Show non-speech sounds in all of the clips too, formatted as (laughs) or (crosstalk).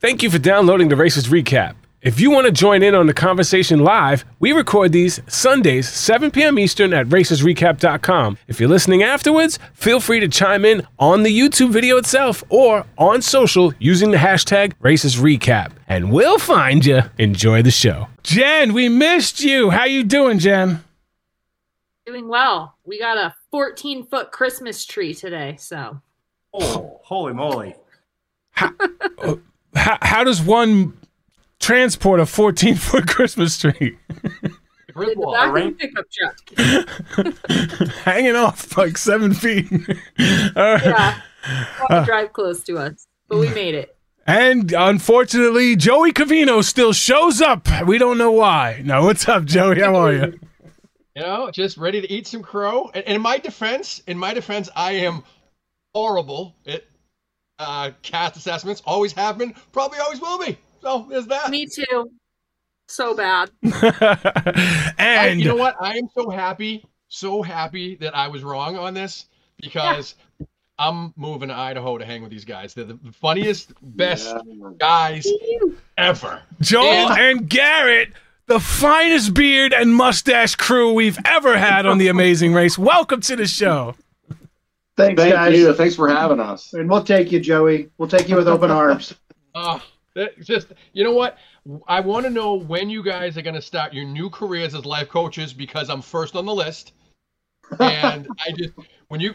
Thank you for downloading the Racers Recap. If you want to join in on the conversation live, we record these Sundays, 7 p.m. Eastern at racersrecap.com. If you're listening afterwards, feel free to chime in on the YouTube video itself or on social using the hashtag Racers Recap, and we'll find you. Enjoy the show. Jen, we missed you. How you doing, Jen? Doing well. We got a 14 foot Christmas tree today, so. Oh, holy moly. How, (laughs) how how does one transport a 14 foot (laughs) Christmas tree? In the back of the pickup truck. (laughs) Hanging off like seven feet. (laughs) Uh, Yeah. Probably drive close to us, but we made it. And unfortunately, Joey Cavino still shows up. We don't know why. No, what's up, Joey? How are you? You know, just ready to eat some crow. And and in my defense, in my defense, I am horrible at uh, cast assessments. Always have been. Probably always will be. So there's that. Me too. So bad. (laughs) I- and you know what? I am so happy, so happy that I was wrong on this because I'm moving to Idaho to hang with these guys. They're the funniest, best guys ever. Joel and Garrett, the finest beard and mustache crew we've ever had on the Amazing Race. Welcome to the show. Thanks, Thank guys. you. Thanks for having us. And we'll take you, Joey. We'll take you with open arms. (laughs) Uh, just you know what? I want to know when you guys are going to start your new careers as life coaches because I'm first on the list. And (laughs) I just when you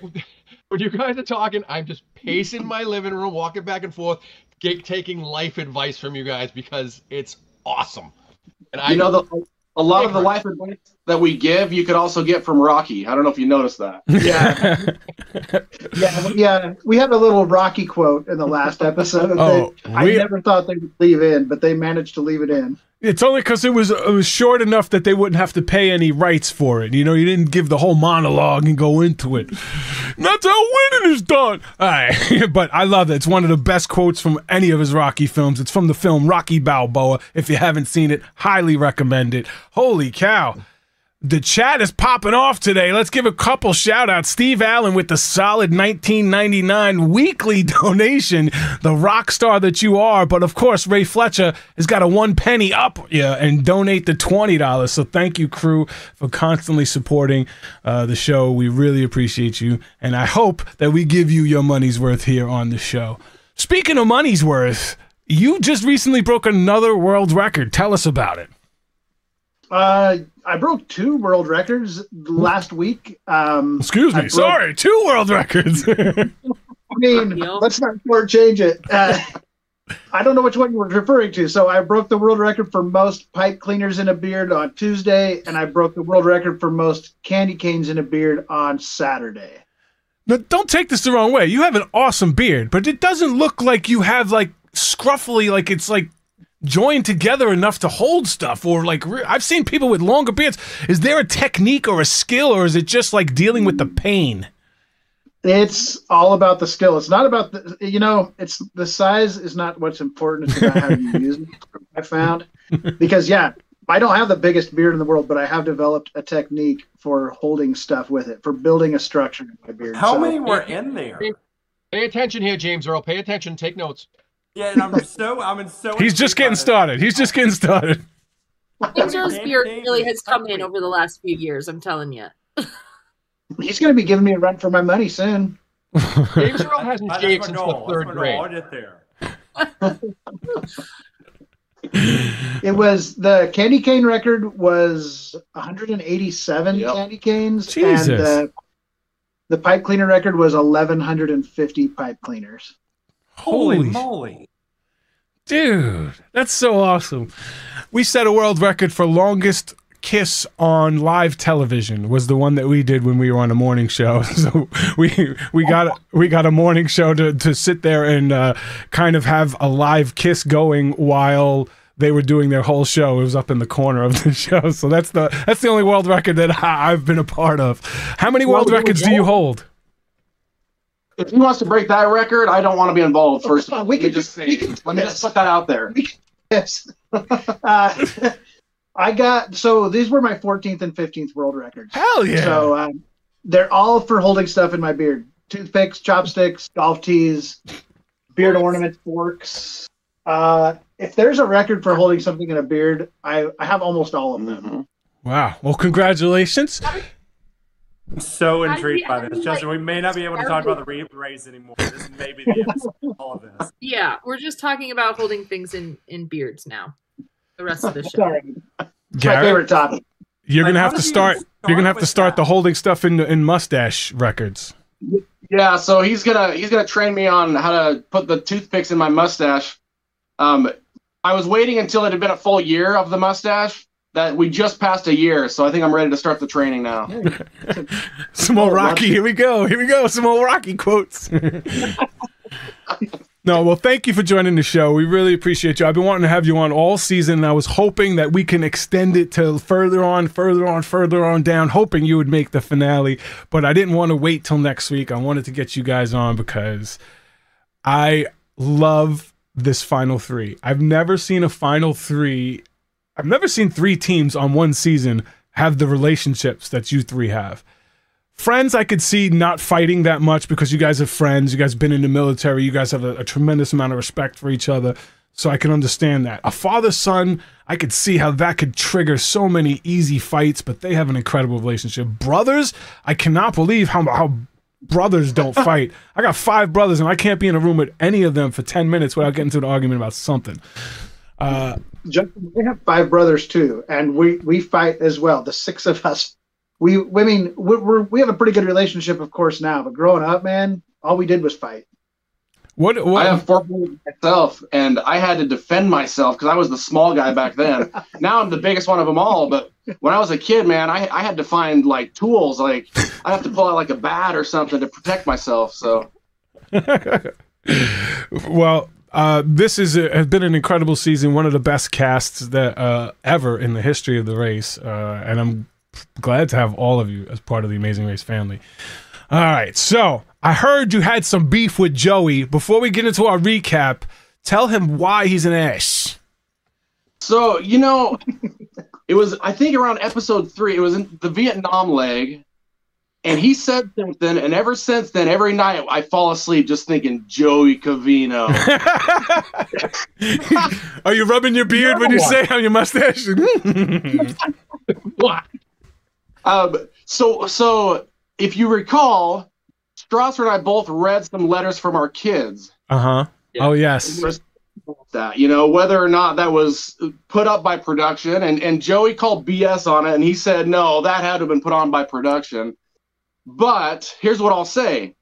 when you guys are talking, I'm just pacing my living room, walking back and forth, get, taking life advice from you guys because it's awesome. And I You know, the, a lot of the life advice that we give, you could also get from Rocky. I don't know if you noticed that. (laughs) Yeah, (laughs) yeah, yeah. We had a little Rocky quote in the last episode Oh, that I never thought they would leave in, but they managed to leave it in. It's only because it was it was short enough that they wouldn't have to pay any rights for it. You know, you didn't give the whole monologue and go into it. That's how winning is done. All right, (laughs) but I love it. It's one of the best quotes from any of his Rocky films. It's from the film Rocky Balboa. If you haven't seen it, highly recommend it. Holy cow. The chat is popping off today. Let's give a couple shout outs. Steve Allen with the solid 1999 weekly (laughs) donation, the rock star that you are. But of course, Ray Fletcher has got a one penny up yeah, and donate the $20. So thank you, crew, for constantly supporting uh, the show. We really appreciate you. And I hope that we give you your money's worth here on the show. Speaking of money's worth, you just recently broke another world record. Tell us about it. Uh, I broke two world records last week. Um, Excuse me. broke- Sorry, two world records. (laughs) I mean, let's not shortchange it. Uh, I don't know which one you were referring to. So I broke the world record for most pipe cleaners in a beard on Tuesday, and I broke the world record for most candy canes in a beard on Saturday. now, don't take this the wrong way. You have an awesome beard, but it doesn't look like you have like scruffily, like it's like joined together enough to hold stuff. Or like I've seen people with longer beards. Is there a technique or a skill, or is it just like dealing with the pain? It's all about the skill. It's not about the, you know, it's the size is not what's important. It's about how you use it. I found (laughs) because yeah, I don't have the biggest beard in the world, but I have developed a technique for holding stuff with it, for building a structure in my beard. How So- many were in there? pay attention here, James Earl. Pay attention. Take notes. Yeah, and I'm (laughs) so I'm in so. He's just getting started. He's just getting started. Andrew's Candy beard really has come in over the last few years, I'm telling you. He's going to be giving me a run for my money soon. James Earl (laughs) hasn't That's shaved since the third That's my goal. grade. I'll get there. It was the candy cane record was 187 Yep. candy canes, Jesus. and the the pipe cleaner record was 1150 pipe cleaners. Holy, Holy moly! Dude, that's so awesome. We set a world record for longest kiss on live television was the one that we did when we were on a morning show. (laughs) So we we got we got a morning show to to sit there and uh, kind of have a live kiss going while they were doing their whole show. It was up in the corner of the (laughs) show. So that's the that's the only world record that I- I've been a part of. How many world Well, records do you hold? If he wants to break that record, I don't want to be involved. First, Oh, we let me could just say, could- let me just put that out there. Yes. (laughs) uh, I got so these were my 14th and 15th world records. Hell yeah. So um, they're all for holding stuff in my beard: toothpicks, chopsticks, golf tees, beard ornaments, forks. Uh, if there's a record for holding something in a beard, I, I have almost all of them. Mhm. Wow. Well, congratulations. I'm so How do intrigued you- by how do this, you, Justin. like, We may not be able to talk about the re- race anymore. This may be the end of (laughs) all of this. Yeah, we're just talking about holding things in in beards now. The rest of the show. Sorry, it's my favorite topic. you're Like, gonna how have to does he start. You're gonna have to start that? the holding stuff in in mustache records. Yeah, so he's gonna he's gonna train me on how to put the toothpicks in my mustache. Um, I was waiting until it had been a full year of the mustache. That we just passed a year, so I think I'm ready to start the training now. (laughs) Some more Rocky. Rocky. Here we go. Here we go. Some more Rocky quotes. (laughs) no, well, thank you for joining the show. We really appreciate you. I've been wanting to have you on all season, and I was hoping that we can extend it to further on, further on, further on down, hoping you would make the finale. But I didn't want to wait till next week. I wanted to get you guys on because I love this final three. I've never seen a final three. I've never seen three teams on one season have the relationships that you three have. Friends, I could see not fighting that much because you guys are friends. You guys been in the military. You guys have a, a tremendous amount of respect for each other. So I can understand that. A father son, I could see how that could trigger so many easy fights, but they have an incredible relationship. Brothers, I cannot believe how how brothers don't (laughs) fight. I got five brothers, and I can't be in a room with any of them for ten minutes without getting into an argument about something. Uh, Justin, we have five brothers too, and we we fight as well. The six of us, we, I mean, we're, we're we have a pretty good relationship, of course, now. But growing up, man, all we did was fight. what? I have four brothers myself, and I had to defend myself because I was the small guy back then. (laughs) now I'm the biggest one of them all. But when I was a kid, man, I, I had to find like tools. Like I have to pull out like a bat or something to protect myself. So (laughs) well, uh, this is a, has been an incredible season, one of the best casts that uh, ever in the history of the race, uh, and I'm glad to have all of you as part of the Amazing Race family. All right, so I heard you had some beef with Joey. Before we get into our recap, tell him why he's an ass. So you know, (laughs) it was I think around episode three. It was in the Vietnam leg, and he said something, and ever since then, every night I fall asleep just thinking Joey Cavino. (laughs) Are you rubbing your beard when you say on your mustache? (laughs) um, so so if you recall, Strasser and I both read some letters from our kids. uh huh. Oh yes. That you know whether or not that was put up by production, and and Joey called BS on it, and he said no, that had to have been put on by production. But here's what I'll say: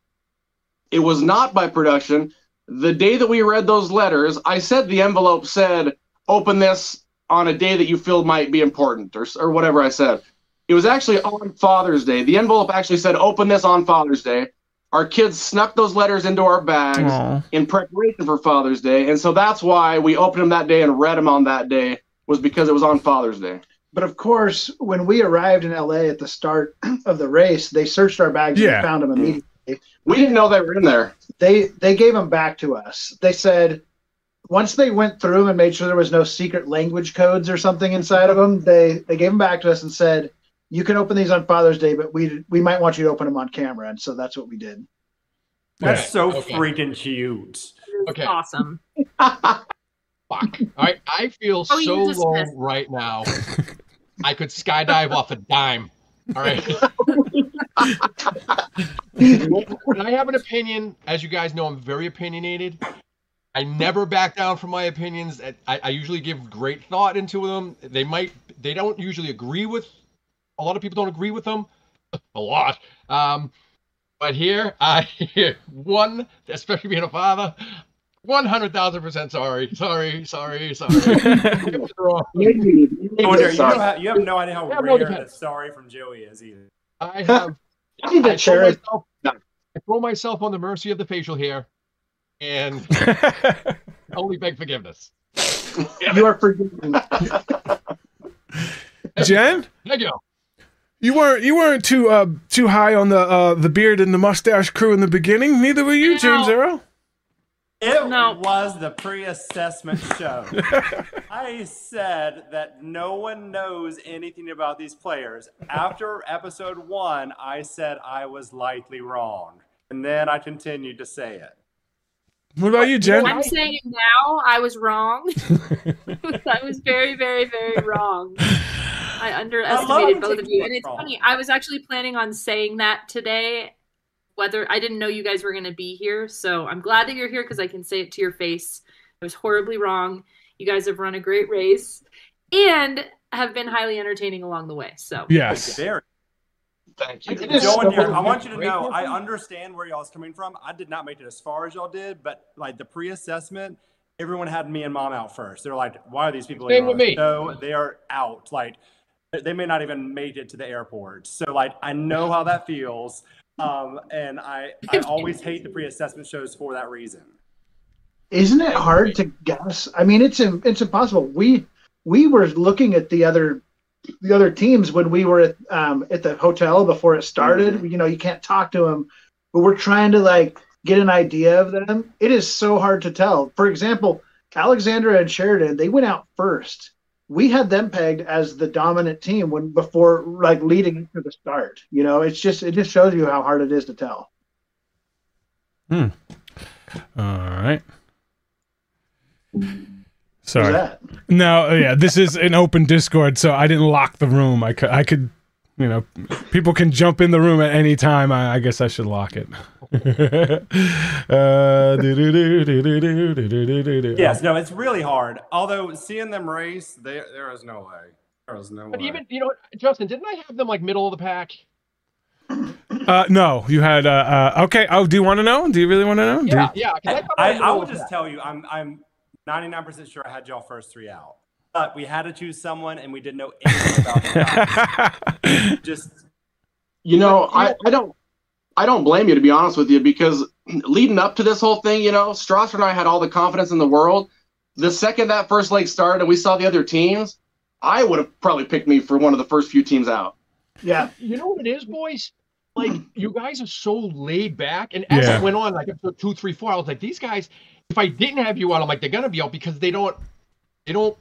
it was not by production. The day that we read those letters, I said the envelope said, "Open this on a day that you feel might be important," or or whatever I said. It was actually on Father's Day. The envelope actually said, "Open this on Father's Day." Our kids snuck those letters into our bags Aw. in preparation for Father's Day, and so that's why we opened them that day and read them on that day was because it was on Father's Day. But of course, when we arrived in LA at the start (clears throat) of the race, they searched our bags Yeah. and found them immediately. We didn't know they were in there. They they gave them back to us. They said once they went through them and made sure there was no secret language codes or something inside of them, they they gave them back to us and said, "You can open these on Father's Day, but we we might want you to open them on camera." And so that's what we did. That's Yeah. so Okay. freaking cute. Okay. Awesome. (laughs) Fuck. All right, I feel Oh, so just low right now. (laughs) I could skydive off a dime. All right. (laughs) when I have an opinion, as you guys know, I'm very opinionated. I never back down from my opinions. I, I usually give great thought into them. They might, they don't usually agree with. A lot of people don't agree with them. A lot. Um, but here, I (laughs) one, especially being a father, one hundred thousand percent sorry, sorry, sorry, sorry. It was wrong. I wonder, you, Sorry. don't have, you have no idea how Yeah, no rare defense. sorry from Joey is either. I have. You I to share it. throw, myself, I throw myself on the mercy of the facial hair, and (laughs) only beg forgiveness. You are forgiven. (laughs) Jen, Thank you. you weren't you weren't too uh too high on the uh the beard and the mustache crew in the beginning. Neither were you, James No. Arrow. It No. was the pre-assessment show. (laughs) I said that no one knows anything about these players. After episode one, I said I was likely wrong, and then I continued to say it. What about you, Jen? I'm saying it now. I was wrong. (laughs) I was very, very, very wrong. I underestimated both of you. And it's funny, I was actually planning on saying that today. Whether I didn't know you guys were going to be here. So I'm glad that you're here because I can say it to your face. I was horribly wrong. You guys have run a great race and have been highly entertaining along the way. So, yes. Very. Thank you. Joe here, I want you to know I understand where y'all's coming from. I did not make it as far as y'all did, but like the pre-assessment, everyone had me and mom out first. They're like, "Why are these people?" Same with me. No, they are out. Like they may not even make it to the airport. So like I know how that feels. Um, and I, I always hate the pre-assessment shows for that reason. Isn't it hard to guess? I mean, it's it's impossible. We we were looking at the other the other teams when we were at um, at the hotel before it started. Mm-hmm. You know, you can't talk to them, but we're trying to like get an idea of them. It is so hard to tell. For example, Alexandra and Sheridan, they went out first. We had them pegged as the dominant team when before like leading into the start. You know, it's just it just shows you how hard it is to tell. Hmm. All right. Sorry. No, uh, yeah, this is an open Discord, so I didn't lock the room. I could, I could, you know, people can jump in the room at any time. I, I guess I should lock it. yes, no, it's really hard. Although seeing them race, there there is no way. There is no but way. even you know, Justin, didn't I have them like middle of the pack? Uh, no, you had uh, uh, okay. Oh, do you want to know? Do you really want to know? Yeah, you... yeah. I, I, I, I will just tell you, I'm I'm 99 percent sure I had y'all first three out. But we had to choose someone, and we didn't know anything about them. (laughs) Just You know, I, I don't I don't blame you to be honest with you because leading up to this whole thing, you know, Strasser and I had all the confidence in the world. The second that first leg started and we saw the other teams, I would have probably picked me for one of the first few teams out. Yeah, You know what it is, boys? Like (clears throat) you guys are so laid back, and as Yeah. it went on, like episode two, three, four, I was like, these guys. If I didn't have you out, I'm like, they're gonna be out because they don't, they don't.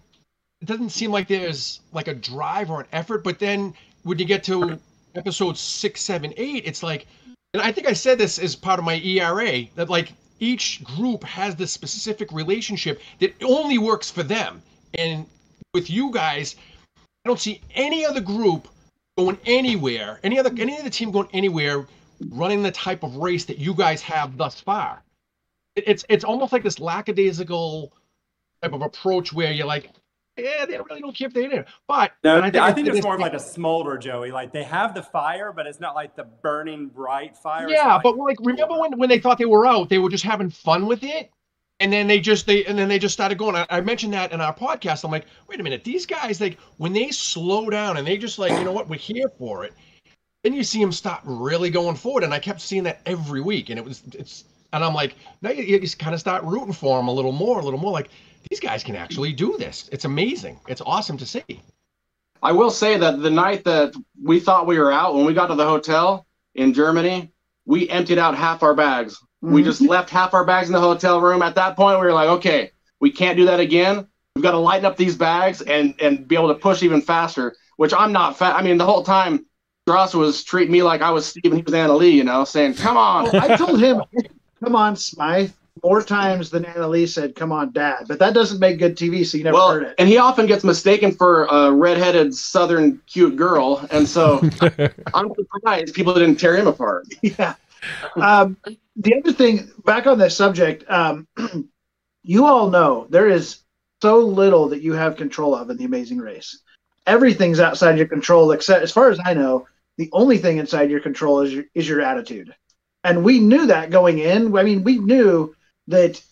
It doesn't seem like there's like a drive or an effort. But then when you get to episode six, seven, eight, it's like, and I think I said this as part of my ERA that like each group has this specific relationship that only works for them. And with you guys, I don't see any other group going anywhere, any other any other team going anywhere, running the type of race that you guys have thus far. It- It's it's almost like this lackadaisical type of approach where you're like, yeah, they really don't care if they're in it. But no, and I think, it's more of like a smolder, Joey. Like they have the fire, but it's not like the burning bright fire. Yeah, but like remember when when they thought they were out, they were just having fun with it. And then they just they and then they just started going. I, I mentioned that in our podcast. I'm like, wait a minute, these guys like when they slow down and they just like, you know what, we're here for it. Then you see them start really going forward, and I kept seeing that every week, and it was it's and I'm like, now you, you just kind of start rooting for them a little more, a little more. Like these guys can actually do this. It's amazing. It's awesome to see. I will say that the night that we thought we were out, when we got to the hotel in Germany, we emptied out half our bags. We Mhm. just left half our bags in the hotel room. At that point, we were like, okay, we can't do that again. We've got to lighten up these bags and and be able to push even faster. Which I'm not fat. I mean, the whole time, Strasser was treating me like I was Steve and he was Anna Leigh. You know, saying, "Come on." I told him, "Come on, Smith." More times than Annalise said, "Come on, Dad," but that doesn't make good TV, so you never well, heard it. and he often gets mistaken for a redheaded Southern cute girl, and so (laughs) I'm surprised people didn't tear him apart. (laughs) yeah. Um, the other thing, back on this subject, um, (clears throat) you all know there is so little that you have control of in the Amazing Race. Everything's outside your control, except, as far as I know, the only thing inside your control is your, is your attitude. And we knew that going in. I mean, we knew that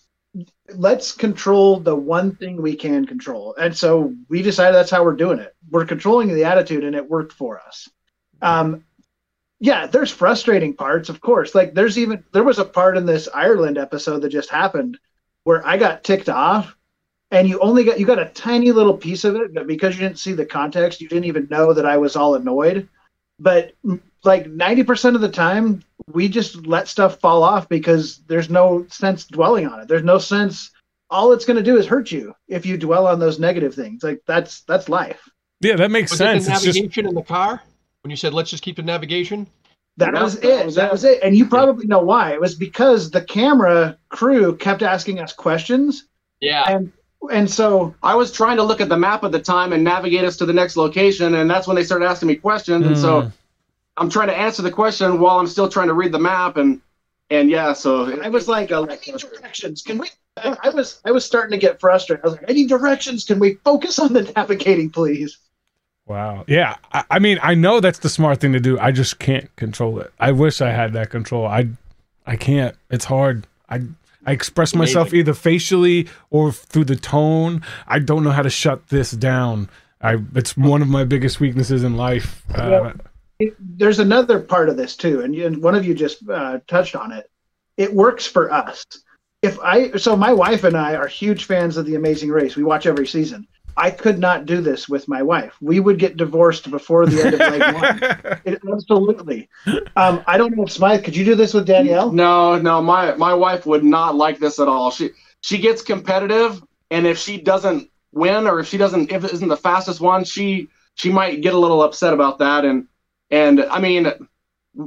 let's control the one thing we can control. And so we decided that's how we're doing it. We're controlling the attitude, and it worked for us. Um, yeah, there's frustrating parts, of course. Like there's even there was a part in this Ireland episode that just happened where I got ticked off and you only got you got a tiny little piece of it, but because you didn't see the context, you didn't even know that I was all annoyed. But like 90% of the time, we just let stuff fall off because there's no sense dwelling on it. There's no sense all it's going to do is hurt you if you dwell on those negative things. Like that's that's life. Yeah, that makes Was sense. it the It's just navigation in the car when you said let's just keep the navigation? That Yep, was that it. was that was it. And you probably know why. It was because the camera crew kept asking us questions, Yeah. and and so I was trying to look at the map at the time and navigate us to the next location, and that's when they started asking me questions. And so Mm. I'm trying to answer the question while I'm still trying to read the map, and and yeah, so I was like, I need directions. Can we? I I was I was starting to get frustrated. I was like, I need directions. Can we focus on the navigating, please? Wow. Yeah. I, I mean, I know that's the smart thing to do. I just can't control it. I wish I had that control. I, I can't. It's hard. I, I express myself Amazing. either facially or through the tone. I don't know how to shut this down. I. It's one of my biggest weaknesses in life. Uh, There's another part of this too, and, you, and one of you just uh, touched on it. It works for us. If I so my wife and I are huge fans of The Amazing Race. We watch every season. I could not do this with my wife. We would get divorced before the end of leg one. (laughs) It, absolutely. Um, I don't know if Smith, could you do this with Danielle? no, no, my my wife would not like this at all. She she gets competitive, and if she doesn't win or if she doesn't if it isn't the fastest one, she she might get a little upset about that. And and I mean,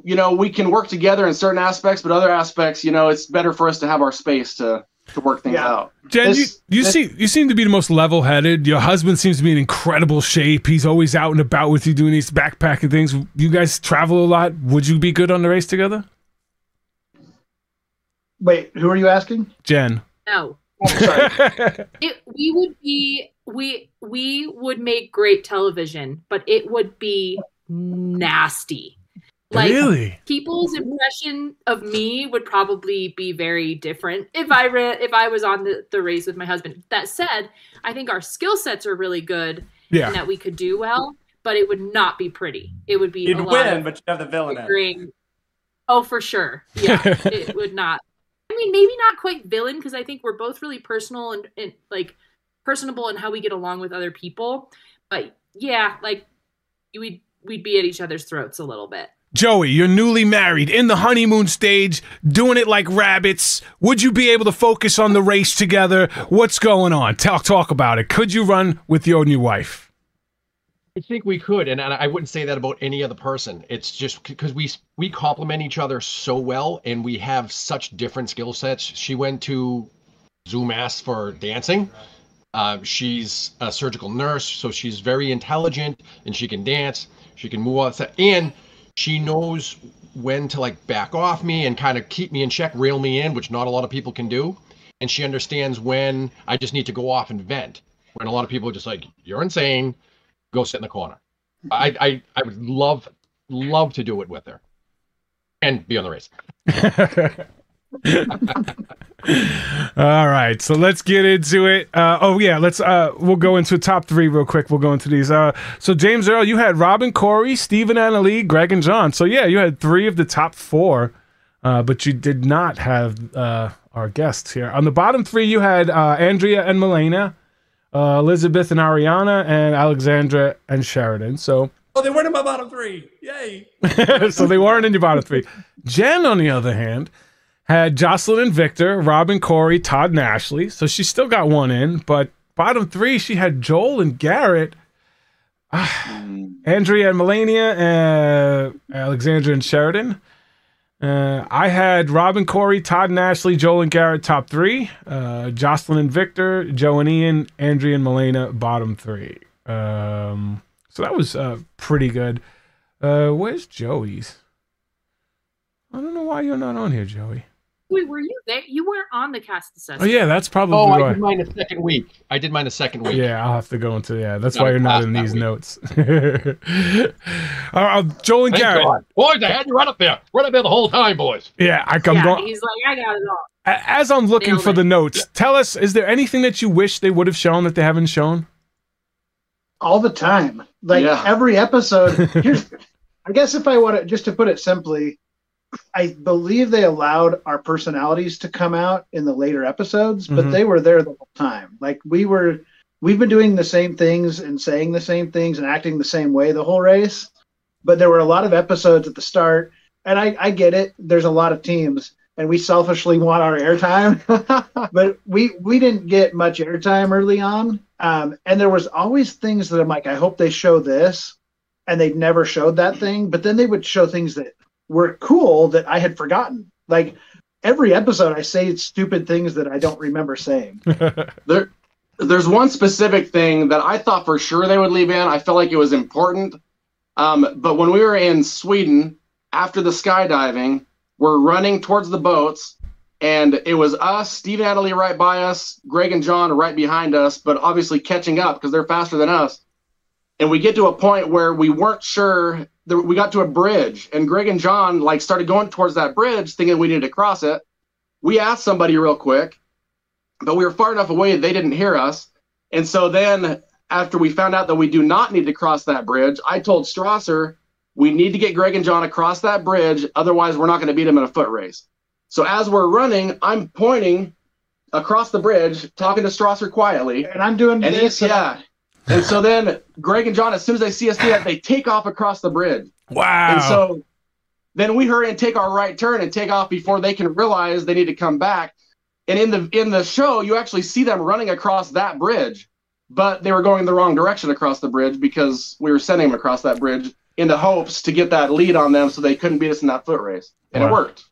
you know, we can work together in certain aspects, but other aspects, you know, it's better for us to have our space to to work things Yeah. out. Jen, This- you, you this- seem you seem to be the most level-headed. Your husband seems to be in incredible shape. He's always out and about with you doing these backpacking things. You guys travel a lot. Would you be good on the race together, Wait, who are you asking? Jen? No. (laughs) Oh. It we would be we we would make great television, but it would be nasty. Like really? people's impression of me would probably be very different if I ran if I was on the, the race with my husband. That said, I think our skill sets are really good and Yeah. that we could do well, but it would not be pretty. It would be You'd a lot win, of but you'd have the villain in. figuring- Oh, for sure. Yeah, (laughs) it would not. I mean, maybe not quite villain because I think we're both really personal and, and like personable in how we get along with other people. But yeah, like we'd we'd be at each other's throats a little bit. Joey, you're newly married in the honeymoon stage, doing it like rabbits. Would you be able to focus on the race together? What's going on? Talk talk about it. Could you run with your new wife? I think we could, and I I wouldn't say that about any other person. It's just because we we complement each other so well, and we have such different skill sets. She went to Zoom Zoomass for dancing. Uh, she's a surgical nurse, so she's very intelligent, and she can dance. She can move outside, and she knows when to like back off me and kind of keep me in check, reel me in, which not a lot of people can do. And she understands when I just need to go off and vent. When a lot of people are just like, "You're insane." go sit in the corner. I, I I would love love to do it with her, and be on the race. (laughs) All right, so let's get into it. Uh, oh yeah, let's. Uh, we'll go into top three real quick. We'll go into these. Uh, so James Earl, you had Robin, Corey, Stephen, Anna Leigh, Greg, and John. So yeah, you had three of the top four, uh, but you did not have uh, our guests here. On the bottom three, you had uh, Andrea and Malaina, uh, Elizabeth and Iliana, and Alexandra and Sheridan. So Oh, they weren't in my bottom three. Yay. (laughs) so they weren't in your bottom three. Jen, on the other hand, had Jocelyn and Victor, Robin, Corey, Todd, and Ashley. So she still got one in. But bottom three, she had Joel and Garrett, Andrea and Malaina, uh, Alexandra and Sheridan. Uh, I had Robin, Corey, Todd, and Ashley, Joel and Garrett top three. Uh, Jocelyn and Victor, Joe and Ian, Andrea and Malaina bottom three. Um, so that was uh, pretty good. Uh, where's Joey's? I don't know why you're not on here, Joey. Wait, were you there? You weren't on the cast assessment. Oh yeah, that's probably Oh, I why. did mine the second week. I did mine the second week. Yeah, I'll have to go into yeah. That's Not why you're not in these week. notes. (laughs) uh, uh, Joel and Thank Garrett. God. Boys, I had you right up there. Right up there the whole time, boys. Yeah, I, I'm yeah, going. he's like, I got it all. As I'm looking Nailed for it. the notes, tell us: is there anything that you wish they would have shown that they haven't shown? all the time. Like Yeah. every episode. Here's, (laughs) I guess if I want to, just to put it simply, I believe they allowed our personalities to come out in the later episodes, but Mhm. they were there the whole time. Like we were, we've been doing the same things and saying the same things and acting the same way the whole race. But there were a lot of episodes at the start, and I, I get it. There's a lot of teams, and we selfishly want our airtime, (laughs) but we we didn't get much airtime early on. Um, and there was always things that I'm like, I hope they show this, and they never showed that thing. But then they would show things that were cool that I had forgotten. Like every episode, I say stupid things that I don't remember saying. (laughs) there, there's one specific thing that I thought for sure they would leave in. I felt like it was important. Um, but when we were in Sweden after the skydiving, we're running towards the boats, and it was us, Steve and Natalie right by us, Greg and John right behind us, but obviously catching up because they're faster than us. And we get to a point where we weren't sure that we got to a bridge, and Greg and John like started going towards that bridge, thinking we needed to cross it. We asked somebody real quick, but we were far enough away they didn't hear us. And so then after we found out that we do not need to cross that bridge, I told Strasser we need to get Greg and John across that bridge, otherwise we're not going to beat them in a foot race. So as we're running, I'm pointing across the bridge, talking to Strasser quietly, and I'm doing and this. yeah. And so then Greg and John, as soon as they see us do that, they take off across the bridge. Wow. And so then we hurry and take our right turn and take off before they can realize they need to come back. And in the in the show, you actually see them running across that bridge, but they were going the wrong direction across the bridge because we were sending them across that bridge in the hopes to get that lead on them so they couldn't beat us in that foot race. And Wow. it worked.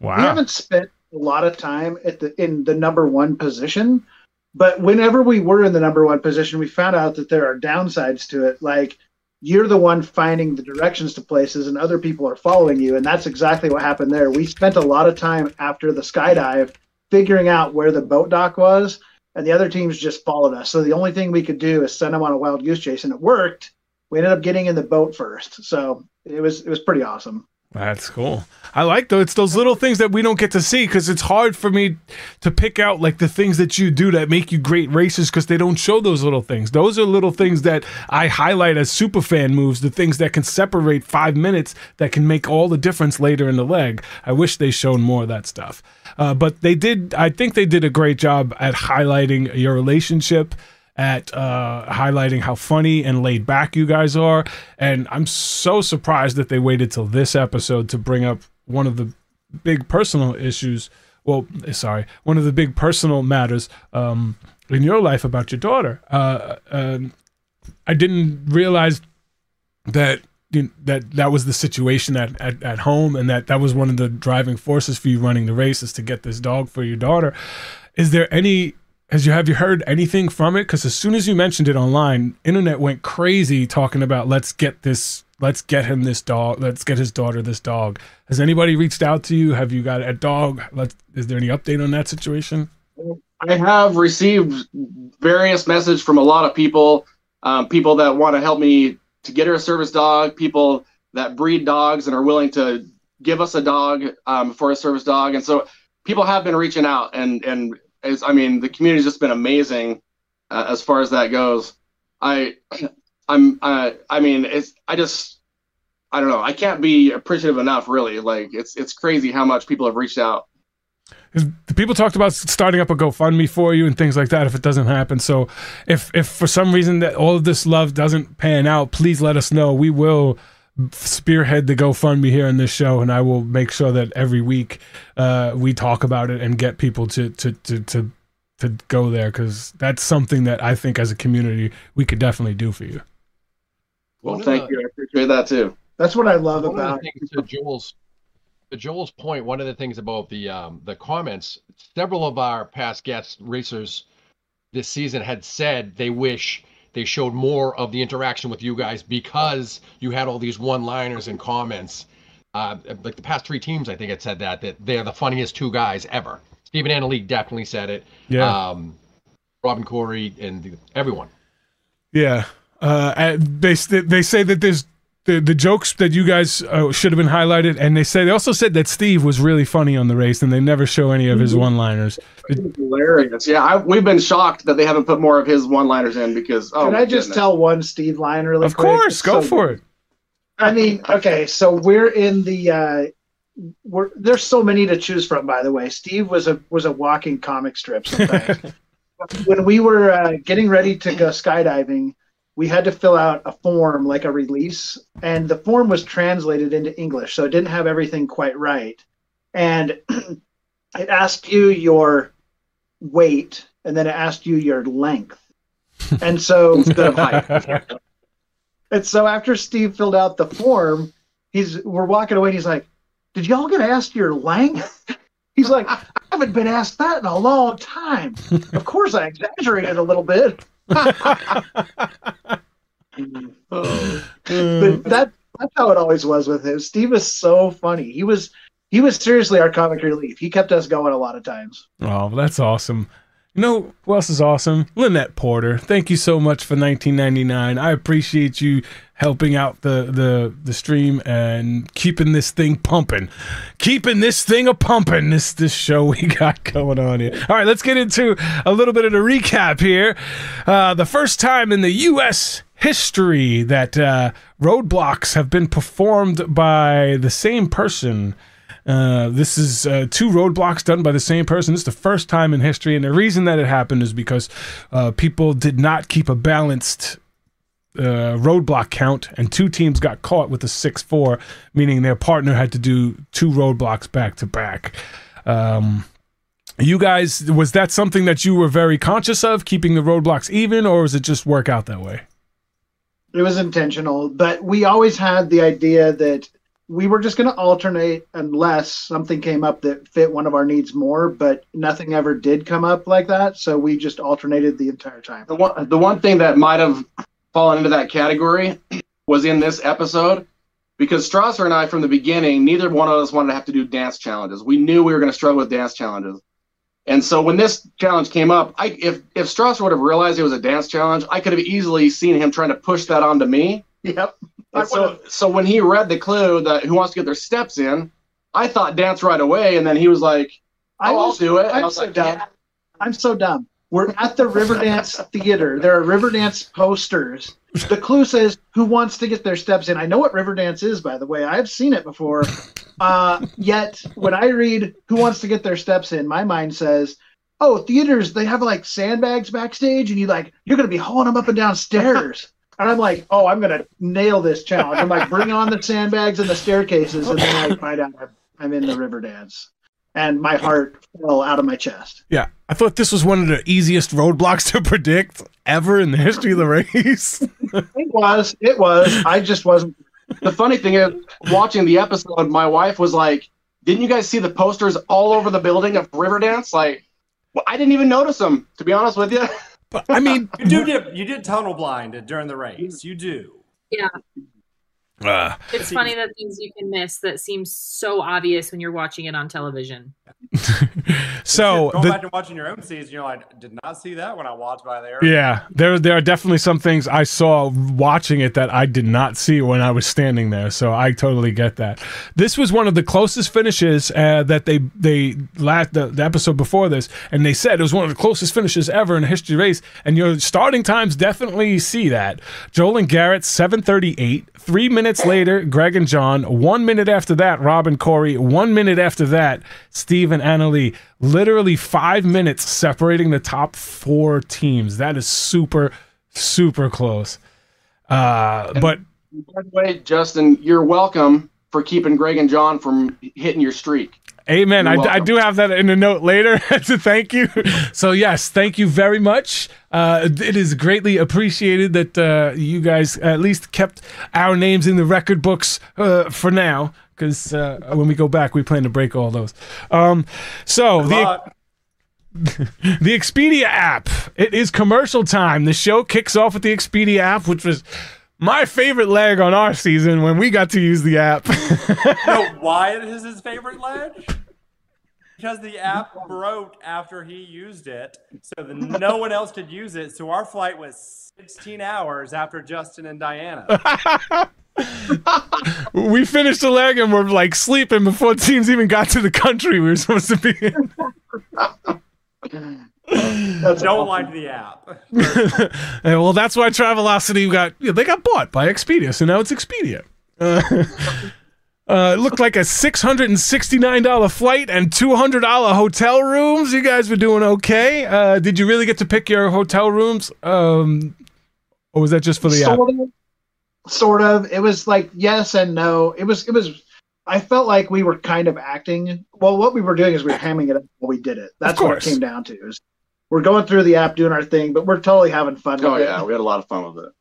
wow. We haven't spent a lot of time at the in the number one position, but whenever we were in the number one position, we found out that there are downsides to it. Like you're the one finding the directions to places, and other people are following you, and that's exactly what happened there. We spent a lot of time after the skydive figuring out where the boat dock was, and the other teams just followed us. So the only thing we could do is send them on a wild goose chase, and it worked. We ended up getting in the boat first, so it was it was pretty awesome. That's cool. I like though. It's those little things that we don't get to see because it's hard for me to pick out like the things that you do that make you great racers because they don't show those little things. Those are little things that I highlight as super fan moves. The things that can separate five minutes that can make all the difference later in the leg. I wish they showed more of that stuff. Uh, but they did. I think they did a great job at highlighting your relationship at uh, highlighting how funny and laid back you guys are. And I'm so surprised that they waited till this episode to bring up one of the big personal issues. Well, sorry, one of the big personal matters um, in your life about your daughter. Uh, um, I didn't realize that that that was the situation at, at, at home and that that was one of the driving forces for you running the race is to get this dog for your daughter. Is there any has you have you heard anything from it? Because as soon as you mentioned it online, internet went crazy talking about let's get this, let's get him this dog, let's get his daughter this dog. Has anybody reached out to you? Have you got a dog? Let's, is there any update on that situation? I have received various messages from a lot of people, um, people that want to help me to get her a service dog, people that breed dogs and are willing to give us a dog um, for a service dog, and so people have been reaching out, and and I mean the community's just been amazing uh, as far as that goes. I (clears throat) I'm uh, I mean it's I just I don't know I can't be appreciative enough really like it's it's crazy how much people have reached out. People talked about starting up a GoFundMe for you and things like that if it doesn't happen. So if if for some reason that all of this love doesn't pan out, please let us know. We will spearhead the GoFundMe here in this show, and I will make sure that every week uh, we talk about it and get people to to to to, to go there because that's something that I think as a community we could definitely do for you. Well, thank you. I appreciate that too. That's what I love One about the things to Joel's to Joel's point, one of the things about the um, the comments, several of our past guest racers this season had said they wish they showed more of the interaction with you guys because you had all these one-liners and comments. Uh, like the past three teams, I think it said that that they're the funniest two guys ever. Stephen Anna Leigh definitely said it. Yeah. Um, Robin Corey and everyone. Yeah. Uh, and they they say that there's the the jokes that you guys uh, should have been highlighted, and they say they also said that Steve was really funny on the race, and they never show any of his one liners. Hilarious. Yeah, I, we've been shocked that they haven't put more of his one-liners in because. Oh, Can I just goodness. tell one Steve line really Of quick? course, It's go so for it. I mean, okay, so we're in the uh we're there's so many to choose from by the way. Steve was a was a walking comic strip sometimes. (laughs) when we were uh, getting ready to go skydiving, we had to fill out a form like a release and the form was translated into English, so it didn't have everything quite right. And (clears throat) it asked you your weight and then it asked you your length. (laughs) And so Instead of height. and so after Steve filled out the form, he's we're walking away and he's like, Did y'all get asked your length? (laughs) He's like, I haven't been asked that in a long time. of course I exaggerated a little bit. But that that's how it always was with him. Steve is so funny. He was he was seriously our comic relief. He kept us going a lot of times. Oh, that's awesome. You know who else is awesome? Lynette Porter. Thank you so much for 1999. I appreciate you helping out the the the stream and keeping this thing pumping, keeping this thing a pumping. This this show we (laughs) got going on here. All right, let's get into a little bit of the recap here. Uh, the first time in the U.S. history that uh, roadblocks have been performed by the same person. Uh, this is uh, two roadblocks done by the same person. This is the first time in history, and the reason that it happened is because uh, people did not keep a balanced uh, roadblock count, and two teams got caught with a six-four, meaning their partner had to do two roadblocks back to back. Um, you guys, was that something that you were very conscious of, keeping the roadblocks even, or was it just work out that way? It was intentional, but we always had the idea that we were just going to alternate unless something came up that fit one of our needs more, but nothing ever did come up like that. So we just alternated the entire time. The one, the one thing that might have fallen into that category was in this episode because Strasser and I, from the beginning, neither one of us wanted to have to do dance challenges. We knew we were going to struggle with dance challenges. And so when this challenge came up, I, if if Strasser would have realized it was a dance challenge, I could have easily seen him trying to push that onto me. Yep. So, so when he read the clue that who wants to get their steps in, I thought dance right away, and then he was like, I "Oh, I'll do it." I'm I was so like, dumb. "Yeah." I'm so dumb. We're at the Riverdance (laughs) Theater. There are Riverdance posters. The clue says, "Who wants to get their steps in?" I know what Riverdance is, by the way. I've seen it before. (laughs) Uh, yet, when I read "Who wants to get their steps in," my mind says, "Oh, theaters. They have like sandbags backstage, and you like you're gonna be hauling them up and down stairs." (laughs) And I'm like, "Oh, I'm gonna nail this challenge." I'm like, "Bring on the sandbags and the staircases," and then I (laughs) find out I'm, I'm in the Riverdance, and my heart fell out of my chest. Yeah, I thought this was one of the easiest roadblocks to predict ever in the history of the race. (laughs) It was. It was. I just wasn't. The funny thing is, watching the episode, my wife was like, "Didn't you guys see the posters all over the building of Riverdance?" Like, well, I didn't even notice them. To be honest with you, but I mean, (laughs) You do get you did tunnel blind during the race. You do. Uh, It's funny that things you can miss that seems so obvious when you're watching it on television. so going the, back and watching your own season, you're like, did not see that when I watched by there. Yeah, there there are definitely some things I saw watching it that I did not see when I was standing there. So I totally get that. This was one of the closest finishes uh, that they they last the, the episode before this, and they said it was one of the closest finishes ever in a history race. And your starting times definitely see that. Joel and Garrett seven thirty eight. Three minutes later, Greg and John. One minute after that, Rob and Corey. One minute after that, Steve and Anna Leigh. Literally five minutes separating the top four teams. That is super, super close. Uh, but by the way, Justin, you're welcome for keeping Greg and John from hitting your streak. Amen. I, I do have that in a note later (laughs) to thank you. So yes, thank you very much. Uh, it is greatly appreciated that uh, you guys at least kept our names in the record books uh, for now, because uh, when we go back, we plan to break all those. Um, so Good the (laughs) the Expedia app. It is commercial time. The show kicks off with the Expedia app, which was my favorite leg on our season when we got to use the app. (laughs) You know why it is his favorite ledge? Because the app broke after he used it, so that no one else could use it. So our flight was 16 hours after Justin and Diana. (laughs) we finished the leg and we're like sleeping before teams even got to the country we were supposed to be in. (laughs) That's Don't awful. like the app. (laughs) And, well, that's why Travelocity got yeah, they got bought by Expedia, so now it's Expedia. Uh, (laughs) uh, it looked like a six hundred and sixty nine dollar flight and two hundred dollar hotel rooms. You guys were doing okay. Uh, did you really get to pick your hotel rooms, um, or was that just for the app? sort of, sort of. It was like yes and no. It was. It was. I felt like we were kind of acting. Well, what we were doing is we were hamming it up while we did it. That's what it came down to. Is we're going through the app doing our thing, but we're totally having fun. Oh yeah, it. we had a lot of fun with it.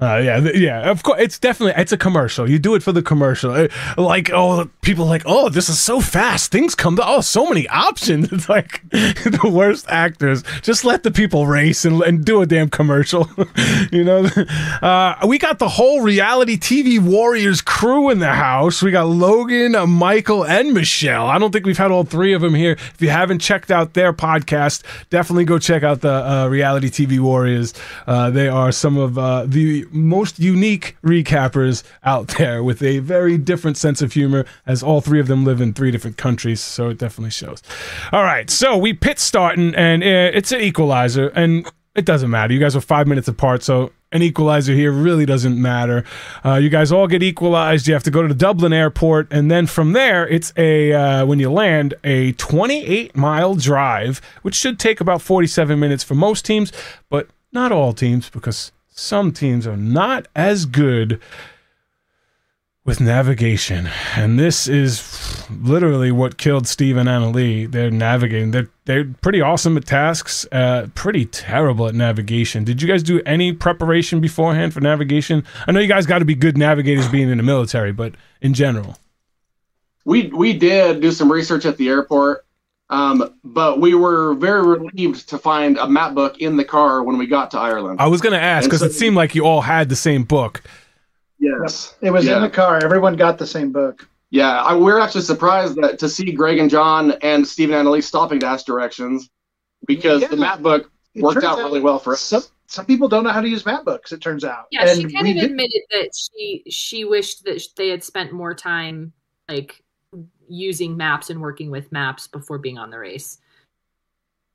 Uh, yeah, th- yeah. Of course, it's definitely it's a commercial. You do it for the commercial. Uh, Like, oh, people like, oh, this is so fast. Things come. To, oh, so many options. (laughs) It's like (laughs) the worst actors. Just let the people race and, and do a damn commercial. (laughs) you know, uh, we got the whole reality TV Warriors crew in the house. We got Logan, uh, Michael, and Michelle. I don't think we've had all three of them here. If you haven't checked out their podcast, definitely go check out the uh, reality TV Warriors. Uh, they are some of uh, the most unique recappers out there with a very different sense of humor, as all three of them live in three different countries. So it definitely shows. All right, so we pit starting, and uh, it's an equalizer, and it doesn't matter. You guys are five minutes apart, so an equalizer here really doesn't matter. Uh, you guys all get equalized. You have to go to the Dublin airport, and then from there, it's a uh, when you land a 28 mile drive, which should take about 47 minutes for most teams, but not all teams because some teams are not as good with navigation. And this is literally what killed Steve and Anna Leigh. They're navigating. They're they're pretty awesome at tasks, uh, pretty terrible at navigation. Did you guys do any preparation beforehand for navigation? I know you guys got to be good navigators being in the military, but in general. We we did do some research at the airport, um, but we were very relieved to find a map book in the car when we got to Ireland. I was going to ask because so- it seemed like you all had the same book. yes, It was Yeah. in the car. Everyone got the same book. Yeah, I, we're actually surprised that to see Greg and John and Stephen and Annalise stopping to ask directions because the map book worked turns out really well for us. Some some people don't know how to use map books. It turns out. Yeah, she kind of admitted that she she wished that they had spent more time like using maps and working with maps before being on the race.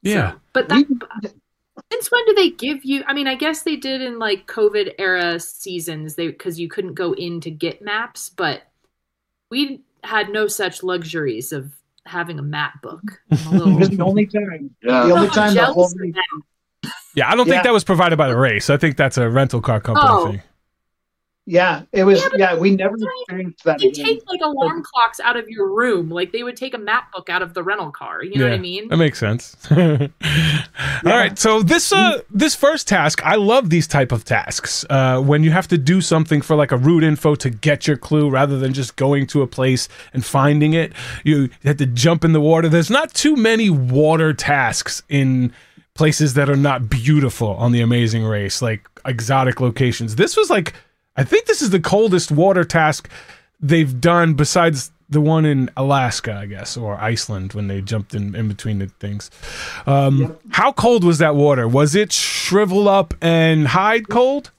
Yeah. So- but that we- since when do they give you? I mean, I guess they did in like COVID era seasons, they because you couldn't go in to get maps, but we had no such luxuries of having a map book. A little- (laughs) the only time. Yeah. The only I'm time the whole. Yeah, I don't think that was provided by the race. I think that's a rental car company Oh. thing. Yeah, it was. Yeah, Yeah, we never experienced that. They again. take like alarm clocks out of your room, like they would take a map book out of the rental car. You know what I mean? That makes sense. (laughs) All right, so this uh this first task, I love these type of tasks. Uh, when you have to do something for like a route info to get your clue, rather than just going to a place and finding it, you have to jump in the water. There's not too many water tasks in places that are not beautiful on the Amazing Race, like exotic locations. This was like, I think this is the coldest water task they've done besides the one in Alaska, I guess, or Iceland when they jumped in, in between the things. Um, How cold was that water? Was it shrivel up and hide cold?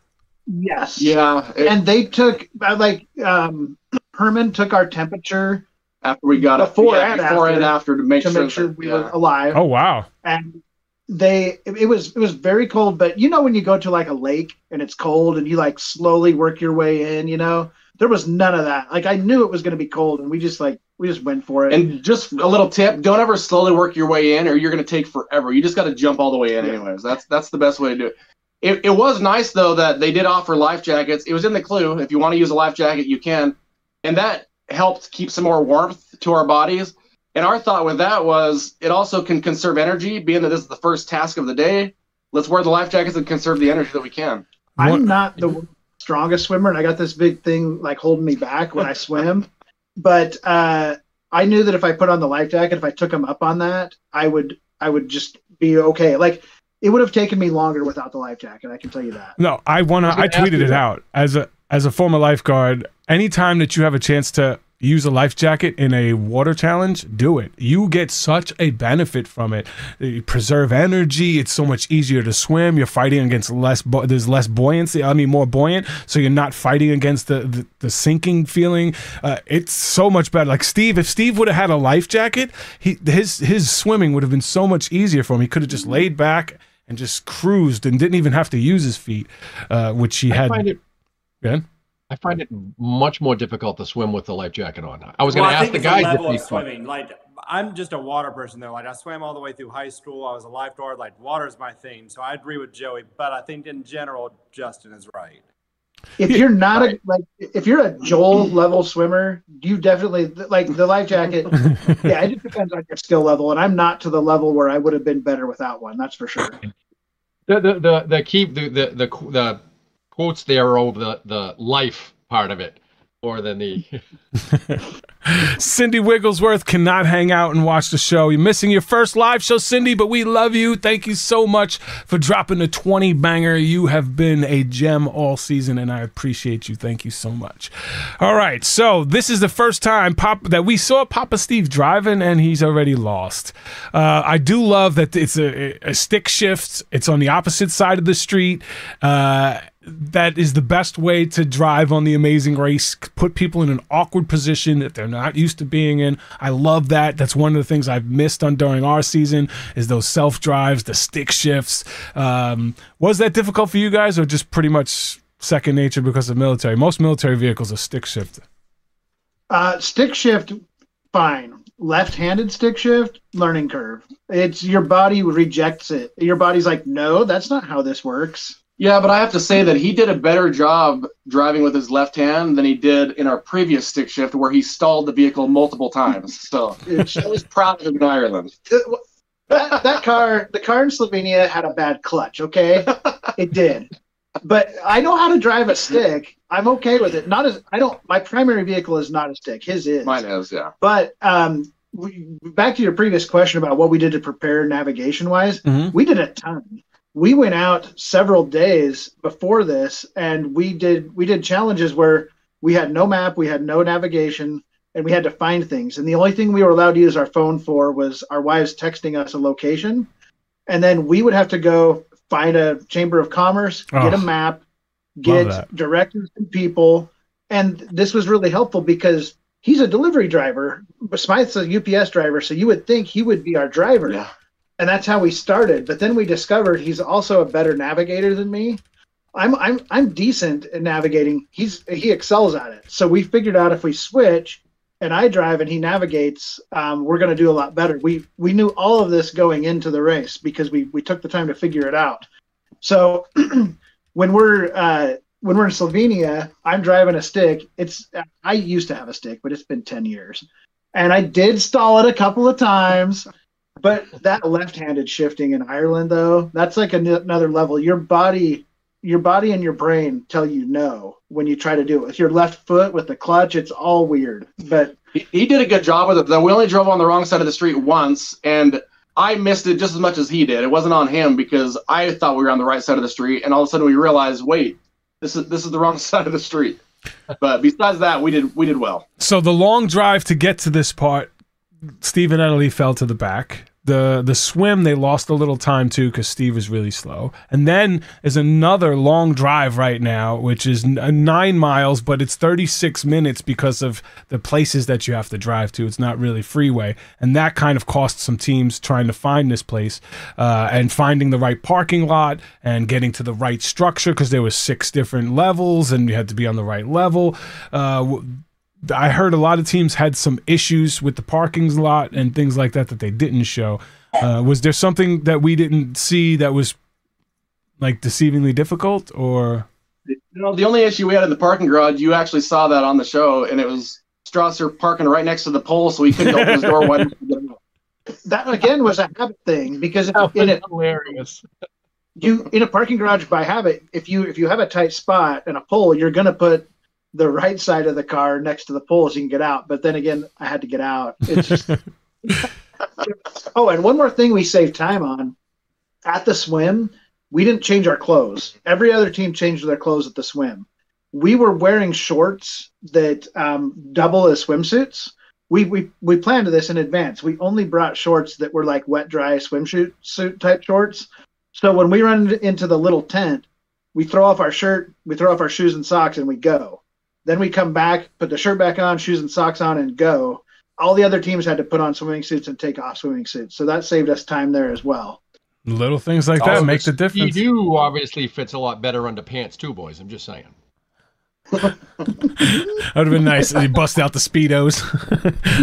Yes. Yeah, it- And they took uh, like um, Herman took our temperature after we got Before it, yeah, and before after, and after to make to sure, make sure that- we yeah. were alive. Oh wow! and they it, was it was very cold but you know when you go to like a lake and it's cold and you like slowly work your way in you know there was none of that like i knew it was going to be cold and we just like we just went for it And just a little tip: don't ever slowly work your way in, or you're going to take forever. You just got to jump all the way in, anyways. That's that's the best way to do it. it. It was nice though that they did offer life jackets. It was in the clue. If you want to use a life jacket, you can, and that helped keep some more warmth to our bodies. And our thought with that was it also can conserve energy, being that this is the first task of the day. Let's wear the life jackets and conserve the energy that we can. I'm not the strongest swimmer and i got this big thing like holding me back when i swim (laughs) but uh i knew that if i put on the life jacket if i took him up on that i would i would just be okay like it would have taken me longer without the life jacket i can tell you that No, I wanna. was I tweeted it that. out as a as a former lifeguard. Anytime that you have a chance to use a life jacket in a water challenge, do it. You get such a benefit from it. You preserve energy. It's so much easier to swim. You're fighting against less. Bu- there's less buoyancy. I mean, more buoyant. So you're not fighting against the the, the sinking feeling. Uh, it's so much better. Like Steve, if Steve would have had a life jacket, he his his swimming would have been so much easier for him. He could have just laid back and just cruised and didn't even have to use his feet, uh, which he I had. find it. Yeah. I find it much more difficult to swim with the life jacket on. I was going to I ask the guys a if level of swimming. Like I'm just a water person though. Like I swam all the way through high school. I was a lifeguard. Like water is my thing. So I agree with Joey, but I think in general Justin is right. if you're not a like if you're a Joel level swimmer, you definitely like the life jacket. (laughs) yeah, it just depends on your skill level, and I'm not to the level where I would have been better without one. That's for sure. the the the, the key the, the the the quotes there over the the life part of it more than the. (laughs) Cindy Wigglesworth cannot hang out and watch the show. You're missing your first live show, Cindy, but we love you. Thank you so much for dropping the 20 banger. You have been a gem all season, and I appreciate you. Thank you so much. All right, so this is the first time Pop that we saw Papa Steve driving, and he's already lost. Uh, I do love that it's a, a stick shift. It's on the opposite side of the street. Uh, that is the best way to drive on the amazing race put people in an awkward position that they're not used to being in. I love that. That's one of the things i've missed on during our season is those self drives the stick shifts. Um, was that difficult for you guys or just pretty much second nature because of military? Most military vehicles are stick shift. Uh, stick shift fine. Left-handed stick shift learning curve. It's your body rejects it. Your body's like no that's not how this works yeah, but I have to say that he did a better job driving with his left hand than he did in our previous stick shift, where he stalled the vehicle multiple times. So I was proud of him in Ireland. That, that car, the car in Slovenia had a bad clutch. Okay, it did, but I know how to drive a stick. I'm okay with it. Not as I don't. My primary vehicle is not a stick. His is. Mine is, yeah. But um, we, back to your previous question about what we did to prepare navigation wise, Mhm. we did a ton we went out several days before this and we did we did challenges where we had no map we had no navigation and we had to find things. And the only thing we were allowed to use our phone for was our wives texting us a location. And then we would have to go find a chamber of commerce get a Oh, map get that. directions to people. And this was really helpful because he's a delivery driver. But Smith's a ups driver so you would think he would be our driver. Yeah. And that's how we started. But then we discovered he's also a better navigator than me. I'm I'm I'm decent at navigating. He's he excels at it. So we figured out if we switch and I drive and he navigates, um, we're going to do a lot better. We we knew all of this going into the race because we we took the time to figure it out. So (clears throat) when we're uh, when we're in Slovenia, I'm driving a stick. It's I used to have a stick, but it's been ten years, and I did stall it a couple of times. But that left-handed shifting in Ireland, though, that's like an- another level. Your body, your body and your brain tell you no when you try to do it with your left foot with the clutch. It's all weird. But He, he did a good job with it, though. We only drove on the wrong side of the street once, and I missed it just as much as he did. It wasn't on him because I thought we were on the right side of the street, and all of a sudden we realized, wait, this is this is the wrong (laughs) side of the street. But besides that, we did we did well. So the long drive to get to this part, Stephen and Italy fell to the back. The the swim they lost a little time too because Steve was really slow. And then is another long drive right now, which is uh, nine miles, but it's 36 minutes because of the places that you have to drive to. It's not really freeway, and that kind of cost some teams trying to find this place uh, and finding the right parking lot and getting to the right structure because there was six different levels and you had to be on the right level. Uh, I heard a lot of teams had some issues with the parking lot and things like that that they didn't show. Uh, was there something that we didn't see that was like deceivingly difficult, or You know, the only issue we had in the parking garage, you actually saw that on the show, and it was Strasser parking right next to the pole, so he couldn't open his door wide enough to get out. that again was a habit thing because if, That in was hilarious. you in a parking garage by habit, if you if you have a tight spot and a pole, you're going to put the right side of the car next to the pole so you can get out. But then again, I had to get out. It's just (laughs) oh, and one more thing we saved time on at the swim. We didn't change our clothes. Every other team changed their clothes at the swim. We were wearing shorts that um, double as swimsuits. We, we we planned this in advance. We only brought shorts that were like wet dry swimsuit suit type shorts. So when we run into the little tent, we throw off our shirt, we throw off our shoes and socks, and we go. Then we come back, put the shirt back on, shoes and socks on, and go. All the other teams had to put on swimming suits and take off swimming suits, so that saved us time there as well. little things like that Also, make the difference? Speedo obviously fits a lot better under pants too, boys. I'm just saying. (laughs) That would have been nice. They bust out the speedos.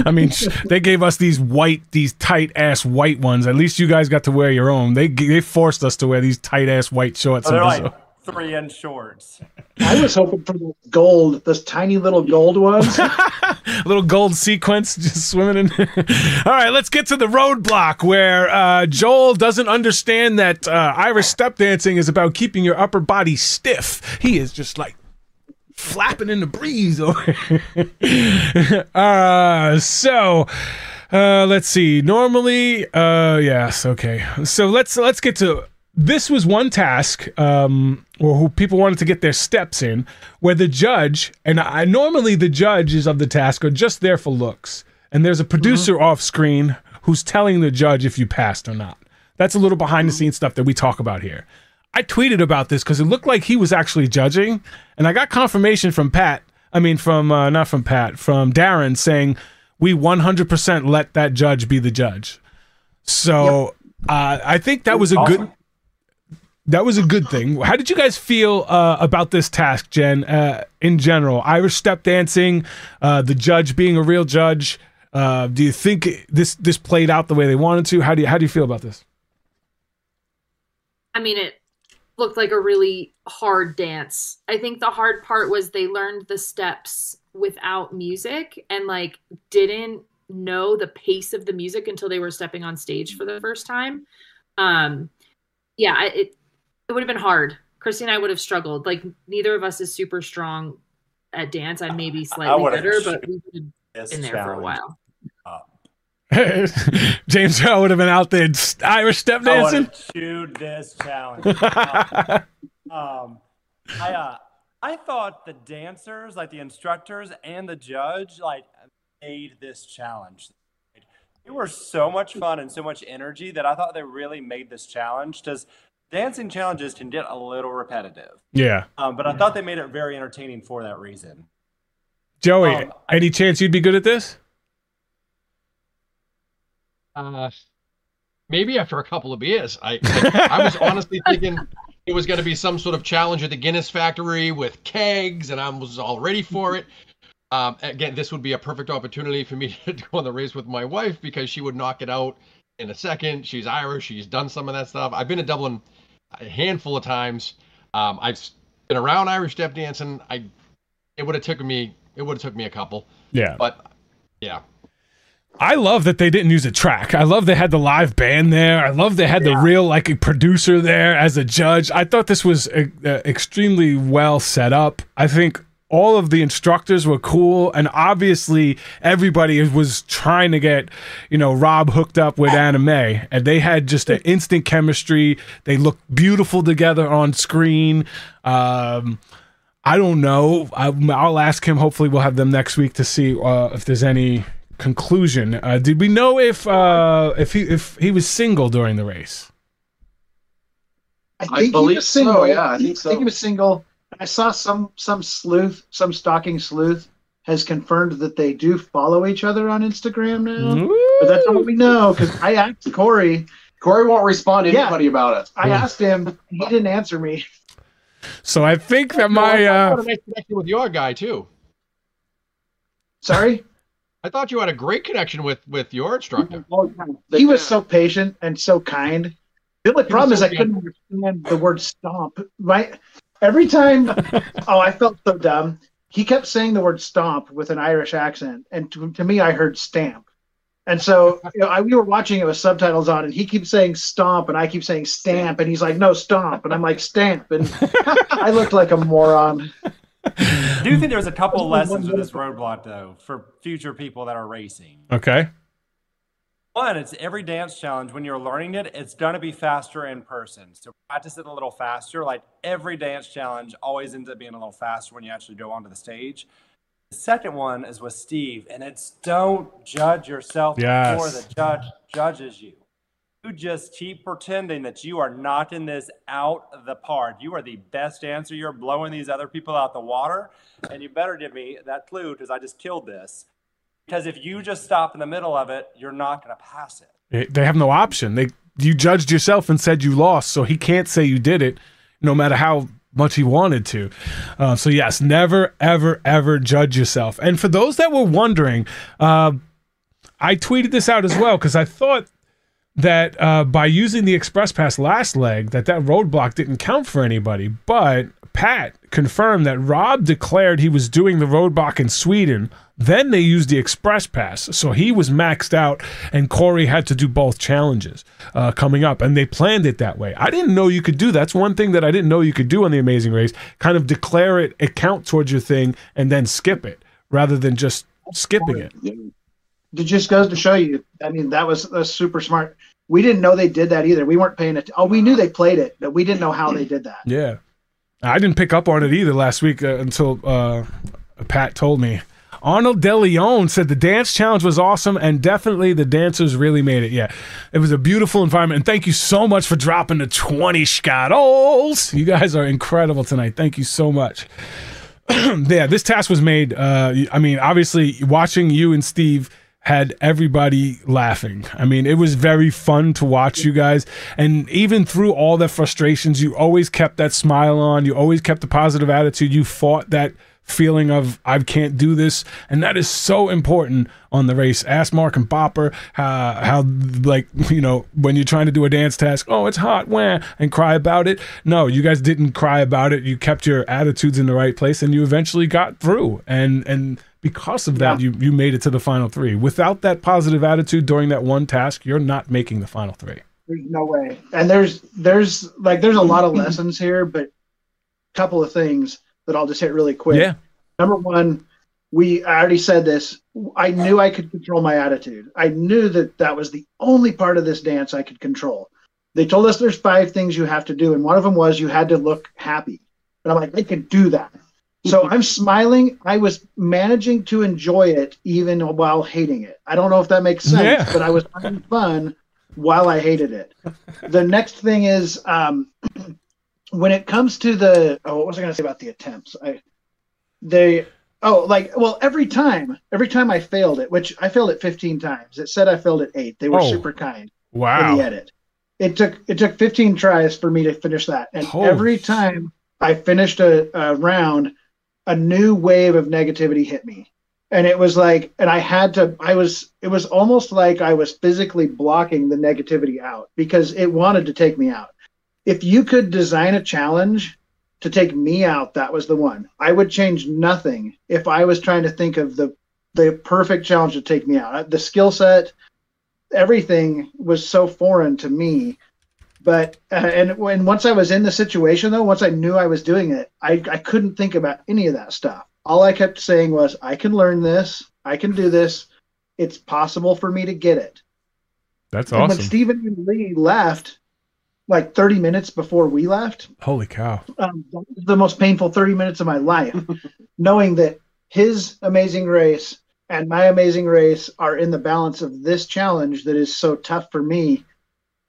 (laughs) I mean, they gave us these white, these tight ass white ones. At least you guys got to wear your own. They they forced us to wear these tight ass white shorts. So they're like Brazil. Three inch shorts. I was hoping for the gold, those tiny little gold ones. (laughs) little gold sequence just swimming in. (laughs) All right, let's get to the roadblock where uh, Joel doesn't understand that uh, Irish step dancing is about keeping your upper body stiff. He is just like flapping in the breeze. (laughs) uh, so. Uh, let's see. Normally, uh, yes, okay. So let's let's get to this was one task um, or who people wanted to get their steps in where the judge and I normally the judges of the task are just there for looks and there's a producer mm-hmm. off screen who's telling the judge if you passed or not that's a little behind the scenes stuff that we talk about here i tweeted about this because it looked like he was actually judging and i got confirmation from pat i mean from uh, not from pat from darren saying we 100% let that judge be the judge so yep. uh, i think that was a awesome. good that was a good thing. How did you guys feel uh, about this task, Jen? Uh, in general, Irish step dancing, uh, the judge being a real judge. Uh, do you think this this played out the way they wanted to? How do you how do you feel about this? I mean, it looked like a really hard dance. I think the hard part was they learned the steps without music and like didn't know the pace of the music until they were stepping on stage for the first time. Um, yeah, it it would have been hard. Christy and I would have struggled. Like neither of us is super strong at dance. I may be slightly better, but we would have been in there for a while. (laughs) James Earl would have been out there Irish step dancing. I chewed this challenge. (laughs) um, I uh, I thought the dancers, like the instructors and the judge, like made this challenge. It were so much fun and so much energy that I thought they really made this challenge because dancing challenges can get a little repetitive. Yeah. Um, but I thought they made it very entertaining for that reason. Joey, um, any chance you'd be good at this? Uh, maybe after a couple of beers. I I, I was honestly (laughs) thinking it was going to be some sort of challenge at the Guinness factory with kegs, and I was all ready for it. Um, again, this would be a perfect opportunity for me (laughs) to go on the race with my wife because she would knock it out in a second. She's Irish. She's done some of that stuff. I've been to Dublin a handful of times. Um, I've been around Irish step dancing. I it would have took me it would have took me a couple. Yeah. But yeah. I love that they didn't use a track. I love they had the live band there. I love they had yeah. the real like producer there as a judge. I thought this was uh, extremely well set up. I think all of the instructors were cool and obviously everybody was trying to get you know rob hooked up with Anna May and they had just an instant chemistry. They looked beautiful together on screen. Um, i don't know. I, will ask him. Hopefully we'll have them next week to see uh, if there's any conclusion. Uh, did we know if uh, if he if he was single during the race? I think I believe he was single so, yeah i think so i think he was single I saw some some sleuth, some stalking sleuth has confirmed that they do follow each other on Instagram now. Ooh. But that's all we know because I asked Corey. Corey won't respond to yeah, anybody about it. I asked him. He didn't answer me. So I think that my uh, I connection with your guy too. Sorry. I thought you had a great connection with with your instructor. (laughs) He was so patient and so kind. The only problem is I couldn't understand the word stomp. Right? Every time, (laughs) oh, I felt so dumb. He kept saying the word stomp with an Irish accent, and to, to me, I heard stamp. And so you know, I, we were watching it with subtitles on, and he keeps saying stomp, and I keep saying stamp, and he's like, no, stomp. And I'm like, stamp. And (laughs) I looked like a moron. I do think there's a couple lessons with this roadblock, though, for future people that are racing. Okay. One, it's every dance challenge. When you're learning it, it's going to be faster in person. So practice it a little faster. Like every dance challenge always ends up being a little faster when you actually go onto the stage. The second one is with Steve, and it's don't judge yourself yes. before the judge judges you. You just keep pretending that you are knocking this out the park. You are the best dancer. You're blowing these other people out the water. And you better give me that clue because I just killed this. Because if you just stop in the middle of it, you're not going to pass it. They have no option. They you judged yourself and said you lost, so he can't say you did it, no matter how much he wanted to. Uh, so yes, never, ever, ever judge yourself. And for those that were wondering, uh, I tweeted this out as well because I thought that uh, by using the express pass last leg, that that roadblock didn't count for anybody. But Pat confirmed that Rob declared he was doing the roadblock in Sweden. Then they used the express pass, so he was maxed out, and Corey had to do both challenges uh, coming up, and they planned it that way. I didn't know you could do that's one thing that I didn't know you could do on the Amazing Race. Kind of declare it, account towards your thing, and then skip it rather than just skipping it. It just goes to show you. I mean, that was, that was super smart. We didn't know they did that either. We weren't paying it. Oh, we knew they played it, but we didn't know how they did that. Yeah. I didn't pick up on it either last week uh, until uh, Pat told me. Arnold DeLeon said the dance challenge was awesome and definitely the dancers really made it. Yeah, it was a beautiful environment. And thank you so much for dropping the 20 scottles. You guys are incredible tonight. Thank you so much. (clears throat) yeah, this task was made. Uh, I mean, obviously, watching you and Steve had everybody laughing. I mean, it was very fun to watch you guys. And even through all the frustrations, you always kept that smile on. You always kept a positive attitude. You fought that feeling of I can't do this, and that is so important on the race. Ask Mark and Bopper how, how like you know when you're trying to do a dance task, oh it's hot, wah, and cry about it. No, you guys didn't cry about it. You kept your attitudes in the right place, and you eventually got through. And and because of that, yeah. you you made it to the final three. Without that positive attitude during that one task, you're not making the final three. There's no way. And there's there's like there's a lot of lessons here, but a couple of things that I'll just hit really quick. Yeah. Number one, we I already said this. I knew I could control my attitude. I knew that that was the only part of this dance I could control. They told us there's five things you have to do, and one of them was you had to look happy. And I'm like, I can do that. So I'm smiling. I was managing to enjoy it even while hating it. I don't know if that makes sense, yeah. but I was having fun while I hated it. The next thing is um, (clears throat) when it comes to the oh, what was I going to say about the attempts? I they oh like well every time every time I failed it, which I failed it 15 times. It said I failed it eight. They were oh, super kind. Wow. In the edit, it took it took 15 tries for me to finish that, and oh. every time I finished a, a round, a new wave of negativity hit me and it was like and i had to i was it was almost like i was physically blocking the negativity out because it wanted to take me out if you could design a challenge to take me out, that was the one. I would change nothing if I was trying to think of the the perfect challenge to take me out. The skill set, everything was so foreign to me. But uh, and when once I was in the situation though, once I knew I was doing it, I I couldn't think about any of that stuff. All I kept saying was, I can learn this. I can do this. It's possible for me to get it. That's and awesome. When Stephen and Lee left, like 30 minutes before we left. Holy cow. Um, the most painful 30 minutes of my life, (laughs) knowing that his amazing race and my amazing race are in the balance of this challenge that is so tough for me.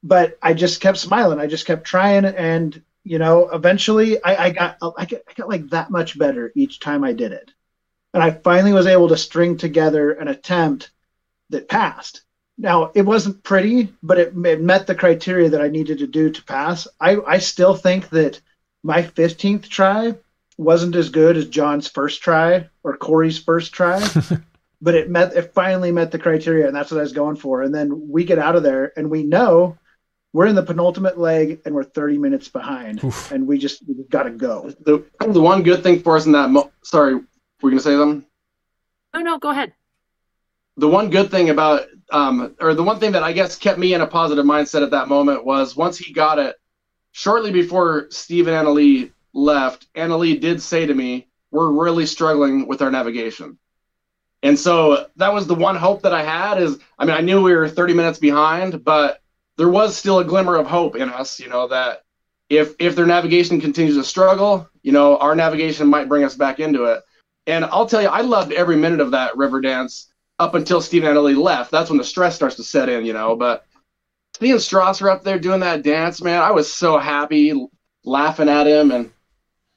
But I just kept smiling. I just kept trying. And, you know, eventually I, I got, I got, I got like that much better each time I did it. And I finally was able to string together an attempt that passed now it wasn't pretty, but it, it, met the criteria that I needed to do to pass. I, I still think that my 15th try wasn't as good as John's first try or Corey's first try, (laughs) but it met it finally met the criteria, and that's what I was going for. And then we get out of there, and we know we're in the penultimate leg, and we're 30 minutes behind, Oof. and we just we got to go. The, the one good thing for us in that, mo- sorry, were you gonna say something? Oh no, go ahead. The one good thing about um, or the one thing that I guess kept me in a positive mindset at that moment was once he got it, shortly before Steve and Anna Leigh left, Anna Leigh did say to me, We're really struggling with our navigation. And so that was the one hope that I had is I mean, I knew we were 30 minutes behind, but there was still a glimmer of hope in us, you know, that if if their navigation continues to struggle, you know, our navigation might bring us back into it. And I'll tell you, I loved every minute of that river dance up until Steve and Anna Leigh left. That's when the stress starts to set in, you know. But seeing Strasser up there doing that dance, man, I was so happy laughing at him and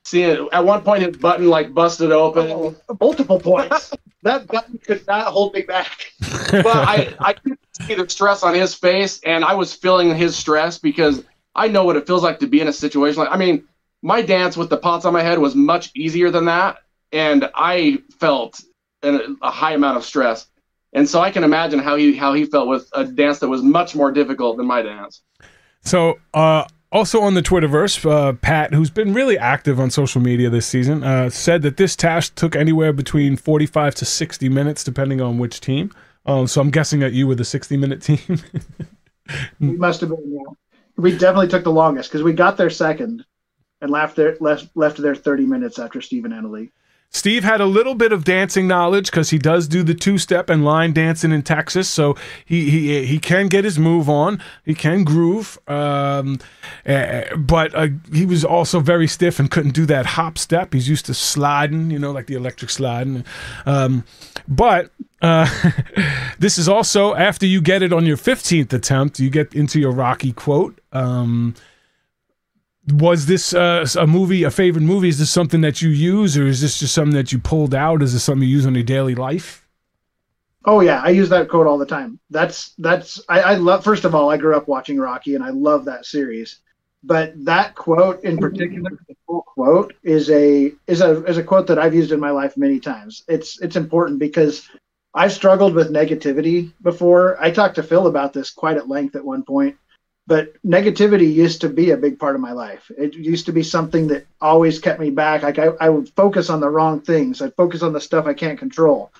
seeing at one point his button like busted open. Oh, multiple points. (laughs) that button could not hold me back. (laughs) but I, I could see the stress on his face and I was feeling his stress because I know what it feels like to be in a situation like I mean, my dance with the pots on my head was much easier than that. And I felt an, a high amount of stress And so I can imagine how he how he felt with a dance that was much more difficult than my dance. So, uh, also on the Twitterverse, uh, Pat, who's been really active on social media this season, uh, said that this task took anywhere between 45 to 60 minutes, depending on which team. Um, so I'm guessing that you were the 60 minute team. (laughs) we must have been. Yeah. We definitely took the longest because we got there second and left there left left there 30 minutes after Stephen and Anna Leigh. Steve had a little bit of dancing knowledge because he does do the two step and line dancing in Texas, so he he he can get his move on. He can groove, um, uh, but uh, he was also very stiff and couldn't do that hop step. He's used to sliding, you know, like the electric sliding. Um, but uh, (laughs) this is also after you get it on your fifteenth attempt, you get into your Rocky quote. Um, was this uh, a movie, a favorite movie? Is this something that you use, or is this just something that you pulled out? Is this something you use in your daily life? Oh yeah, I use that quote all the time. That's that's I, I love. First of all, I grew up watching Rocky, and I love that series. But that quote in particular, the full quote is a is a is a quote that I've used in my life many times. It's it's important because I've struggled with negativity before. I talked to Phil about this quite at length at one point but negativity used to be a big part of my life. It used to be something that always kept me back. Like I, I would focus on the wrong things. I'd focus on the stuff I can't control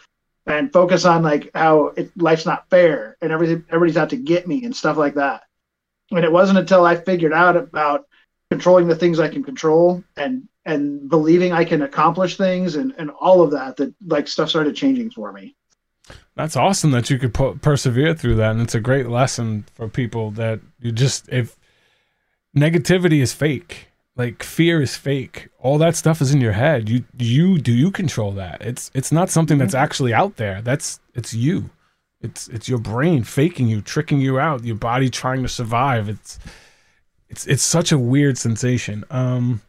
and focus on like how it, life's not fair and everything, everybody's out to get me and stuff like that. And it wasn't until I figured out about controlling the things I can control and, and believing I can accomplish things and, and all of that, that like stuff started changing for me. That's awesome that you could po- persevere through that, and it's a great lesson for people that you just if negativity is fake, like fear is fake, all that stuff is in your head. You you do you control that? It's it's not something that's mm-hmm. actually out there. That's it's you. It's it's your brain faking you, tricking you out. Your body trying to survive. It's it's it's such a weird sensation. Um,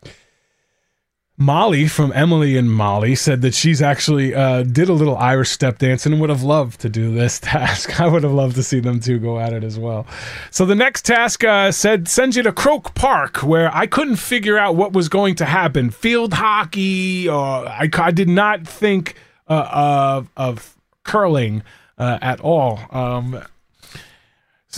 Molly from Emily and Molly said that she's actually uh, did a little Irish step dance and would have loved to do this (laughs) task. I would have loved to see them two go at it as well. So the next task uh, said sends you to Croke Park, where I couldn't figure out what was going to happen. Field hockey, or I, I did not think uh, of, of curling uh, at all. Um,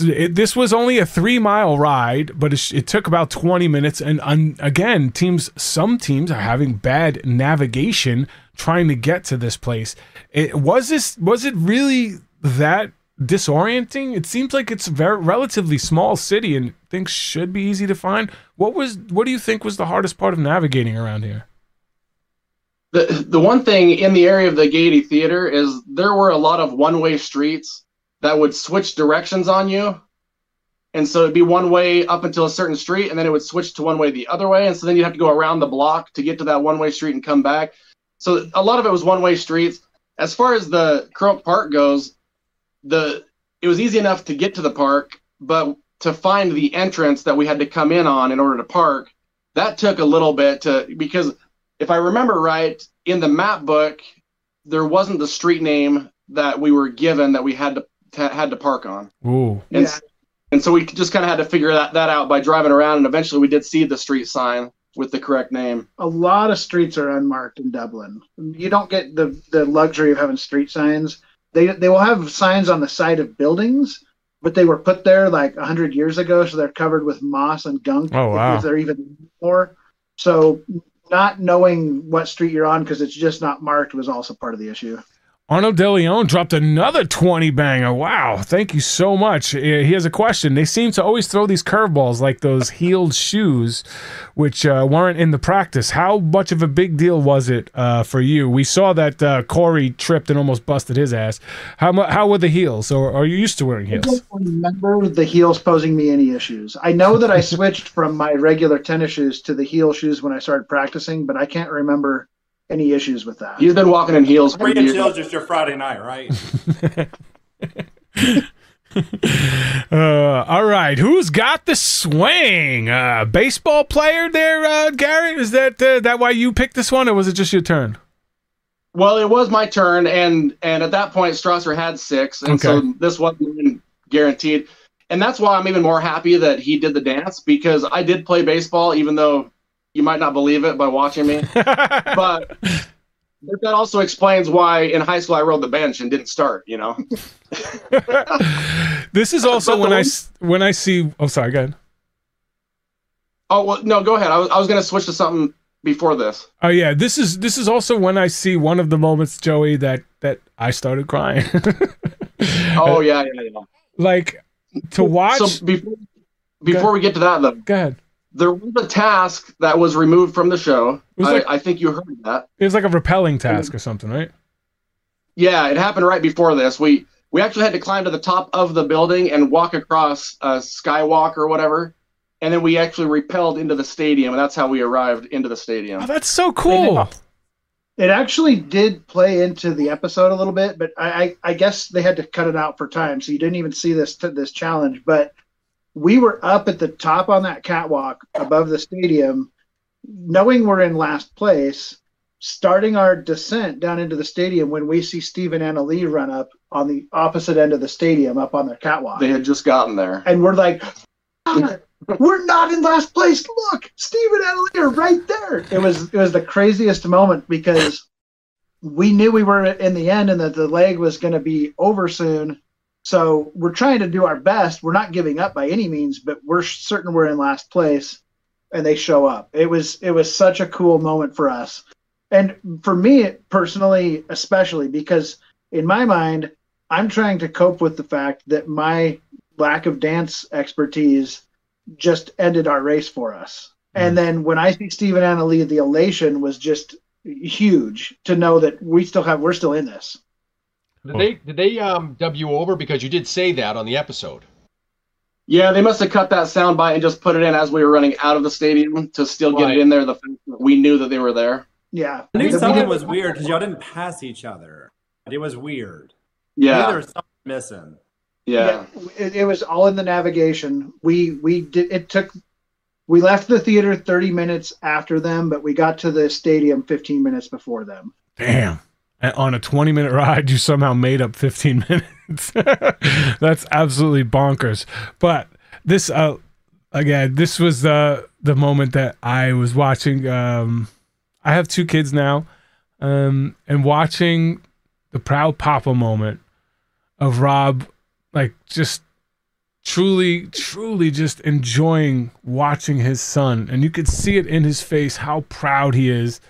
it, this was only a three mile ride, but it, it took about 20 minutes. And un, again, teams, some teams are having bad navigation trying to get to this place. It, was this, was it really that disorienting? It seems like it's a very relatively small city and things should be easy to find. What was, what do you think was the hardest part of navigating around here? The, the one thing in the area of the Gaiety Theater is there were a lot of one way streets that would switch directions on you. And so it'd be one way up until a certain street, and then it would switch to one way the other way. And so then you'd have to go around the block to get to that one way street and come back. So a lot of it was one way streets. As far as the Croke Park goes, the it was easy enough to get to the park, but to find the entrance that we had to come in on in order to park, that took a little bit to because if I remember right, in the map book, there wasn't the street name that we were given that we had to had to park on. Ooh. And, yeah. and so we just kind of had to figure that, that out by driving around, and eventually we did see the street sign with the correct name. A lot of streets are unmarked in Dublin. You don't get the the luxury of having street signs. They they will have signs on the side of buildings, but they were put there like hundred years ago, so they're covered with moss and gunk. Oh wow! If they're even more. So not knowing what street you're on because it's just not marked was also part of the issue. Arno DeLeon dropped another 20 banger. Wow. Thank you so much. He has a question. They seem to always throw these curveballs like those heeled shoes, which uh, weren't in the practice. How much of a big deal was it uh, for you? We saw that uh, Corey tripped and almost busted his ass. How, how were the heels? Or are you used to wearing heels? I don't remember the heels posing me any issues. I know that I (laughs) switched from my regular tennis shoes to the heel shoes when I started practicing, but I can't remember any issues with that. He's been walking in heels. Three inch heels just your Friday night, right? (laughs) (laughs) uh, all right, who's got the swing? Uh, baseball player there, uh, Gary? Is that uh, that why you picked this one, or was it just your turn? Well, it was my turn, and and at that point, Strasser had six, and okay. so this wasn't guaranteed. And that's why I'm even more happy that he did the dance because I did play baseball, even though you might not believe it by watching me, but But (laughs) that also explains why in high school I rode the bench and didn't start. You know. (laughs) this is also when I when I see. Oh, sorry. Go ahead. Oh well, no. Go ahead. I was I was gonna switch to something before this. Oh yeah, this is this is also when I see one of the moments, Joey, that that I started crying. (laughs) oh yeah, yeah, yeah. Like to watch. So before before we get to that though, go ahead. There was a task that was removed from the show. I, like, I think you heard that. It was like a repelling task or something, right? Yeah, it happened right before this. We we actually had to climb to the top of the building and walk across a skywalk or whatever and then we actually repelled into the stadium, and that's how we arrived into the stadium. Oh, that's so cool. It actually did play into the episode a little bit, but I, I, I guess they had to cut it out for time, so you didn't even see this this challenge. But we were up at the top on that catwalk above the stadium, knowing we're in last place, starting our descent down into the stadium when we see Steve and Anna Leigh run up on the opposite end of the stadium up on the catwalk. They had just gotten there. And we're like, we're not in last place. Look, Stephen and are right there. It was it was the craziest moment because we knew we were in the end and that the leg was going to be over soon. So we're trying to do our best. We're not giving up by any means, but we're certain we're in last place. And they show up. It was it was such a cool moment for us, and for me personally, especially because in my mind, I'm trying to cope with the fact that my lack of dance expertise just ended our race for us. Mm. And then when I see Steve and Anna Leigh, the elation was just huge to know that we still have we're still in this. Did they did they um you over because you did say that on the episode? Yeah, they must have cut that sound by and just put it in as we were running out of the stadium to still get right. it in there. The we knew that they were there. Yeah, I knew something was weird because y'all didn't pass each other. It was weird. Yeah, there was something missing. Yeah, yeah it, it, was all in the navigation. We we did it took we left the theater 30 minutes after them, but we got to the stadium 15 minutes before them. Damn. On a 20 minute ride, you somehow made up 15 (laughs) minutes. That's absolutely bonkers. But this, uh, again, this was the the moment that I was watching. Um, I have two kids now, um, and watching the proud papa moment of Rob like just truly truly just enjoying watching his son and you could see it in his face how proud he is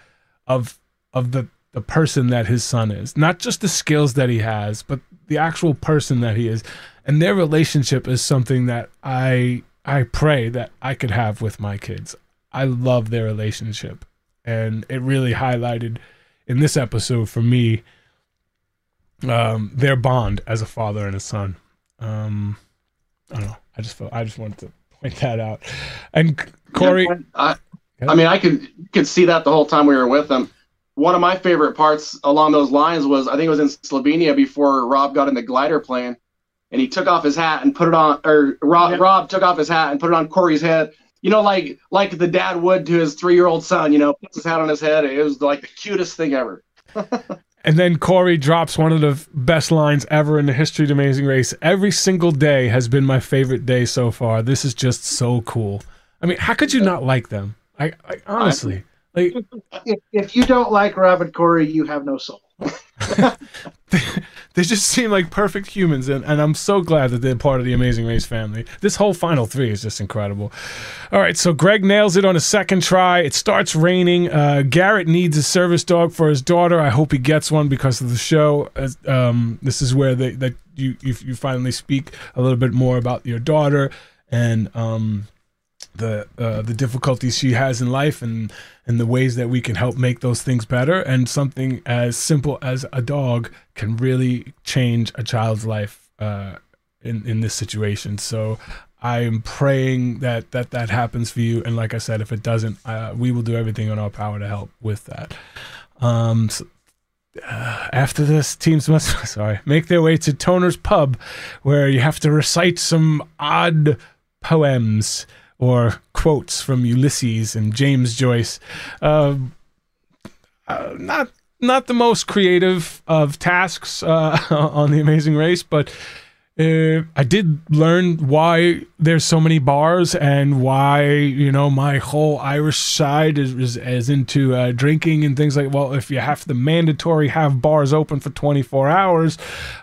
of of the the person that his son is. Not just the skills that he has but the actual person that he is. And their relationship is something that i i pray that i could have with my kids. I love their relationship. And it really highlighted in this episode for me um, their bond as a father and a son. Um, I don't know. I just felt I just wanted to point that out. And Corey, yeah, I, I mean, I could could see that the whole time we were with them. One of my favorite parts along those lines was I think it was in Slovenia before Rob got in the glider plane, and he took off his hat and put it on, or Rob. Rob took off his hat and put it on Corey's head. You know, like like the dad would to his three year old son. You know, puts his hat on his head. It was like the cutest thing ever. (laughs) And then Corey drops one of the best lines ever in the history of Amazing Race. Every single day has been my favorite day so far. This is just so cool. I mean, how could you not like them? I, I honestly, like, if, if you don't like Rob and Corey, you have no soul. (laughs) they just seem like perfect humans, and, and I'm so glad that they're part of the Amazing Race family. This whole final three is just incredible. All right, so Greg nails it on a second try. It starts raining. Uh, Garrett needs a service dog for his daughter. I hope he gets one because of the show. As, um, this is where they, that you, you, you finally speak a little bit more about your daughter and um, the uh, the difficulties she has in life and and the ways that we can help make those things better. And something as simple as a dog can really change a child's life uh, in in this situation. So I am praying that that that happens for you. And like I said if it doesn't uh, we will do everything in our power to help with that. Um so, uh, after this, teams must (laughs) sorry make their way to Toner's pub, where you have to recite some odd poems or quotes from Ulysses and James Joyce. Uh, uh, not not the most creative of tasks uh, (laughs) on the Amazing Race, but uh, I did learn why there's so many bars and why you know my whole Irish side is is, is into uh, drinking and things like. Well, if you have to mandatory have bars open for 24 hours,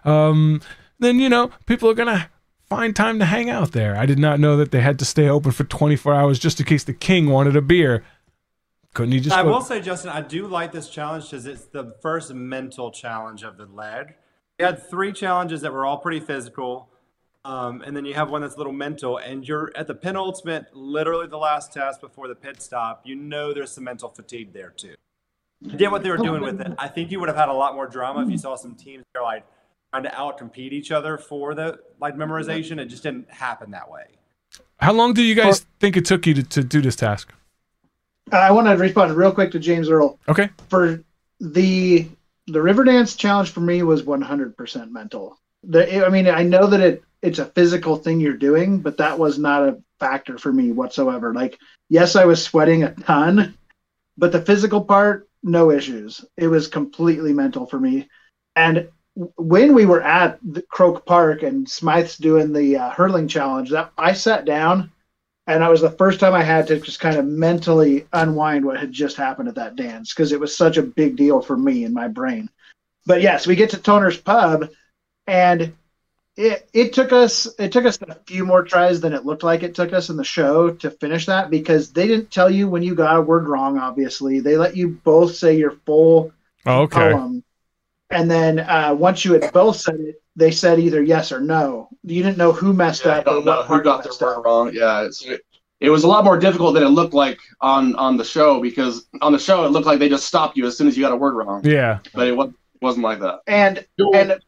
um, then you know people are gonna find time to hang out there. I did not know that they had to stay open for 24 hours just in case the king wanted a beer. Couldn't he just? I go- will say, Justin, I do like this challenge because it's the first mental challenge of the leg. We had three challenges that were all pretty physical, um, and then you have one that's a little mental. And you're at the penultimate, literally the last test before the pit stop. You know there's some mental fatigue there too. I get what they were doing with it. I think you would have had a lot more drama if you saw some teams that are like trying to outcompete each other for the like memorization. It just didn't happen that way. How long do you guys think it took you to, to do this task? Uh, I want to respond real quick to James Earl. Okay. For the the Riverdance challenge for me was 100% mental. The, I mean, I know that it it's a physical thing you're doing, but that was not a factor for me whatsoever. Like, yes, I was sweating a ton, but the physical part, no issues. It was completely mental for me. And when we were at the Croke Park and Smith's doing the uh, hurling challenge, that I sat down and that was the first time I had to just kind of mentally unwind what had just happened at that dance because it was such a big deal for me in my brain. But yes, we get to Toner's Pub, and it it took us it took us a few more tries than it looked like it took us in the show to finish that because they didn't tell you when you got a word wrong. Obviously, they let you both say your full Oh, okay. poem, and then uh, once you had both said it, they said either yes or no. You didn't know who messed Yeah, up or don't know what who got messed their word wrong. Yeah, it's, it, it was a lot more difficult than it looked like on on the show because on the show it looked like they just stopped you as soon as you got a word wrong, Yeah. but it was, wasn't like that. And Joel, and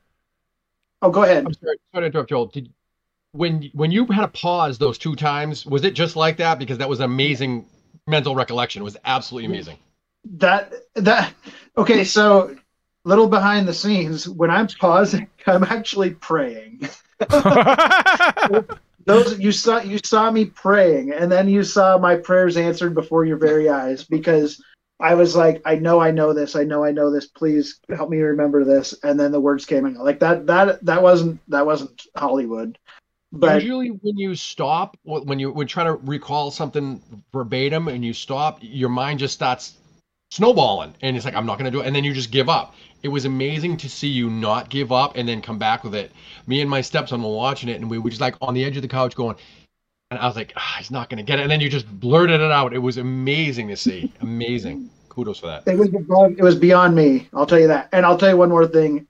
oh, go ahead. I'm sorry, sorry to interrupt, Joel. Did, when when you had to pause those two times, was it just like that? Because that was an amazing mental recollection. It was absolutely amazing. that that okay so little behind the scenes when i'm pausing (laughs) i'm actually praying. (laughs) Those you saw you saw me praying and then you saw my prayers answered before your very eyes because i was like i know i know this i know i know this please help me remember this and then the words came out like that that that wasn't that wasn't hollywood. But Usually, when you stop, when you when trying to recall something verbatim and you stop, your mind just starts snowballing, and it's like I'm not going to do it, and then you just give up. It was amazing to see you not give up and then come back with it. Me and my stepson were watching it, and we were just like on the edge of the couch going, and I was like, ah, he's not going to get it, and then you just blurted it out. It was amazing to see, (laughs) amazing. Kudos for that. It was above, it was beyond me. I'll tell you that. And I'll tell you one more thing.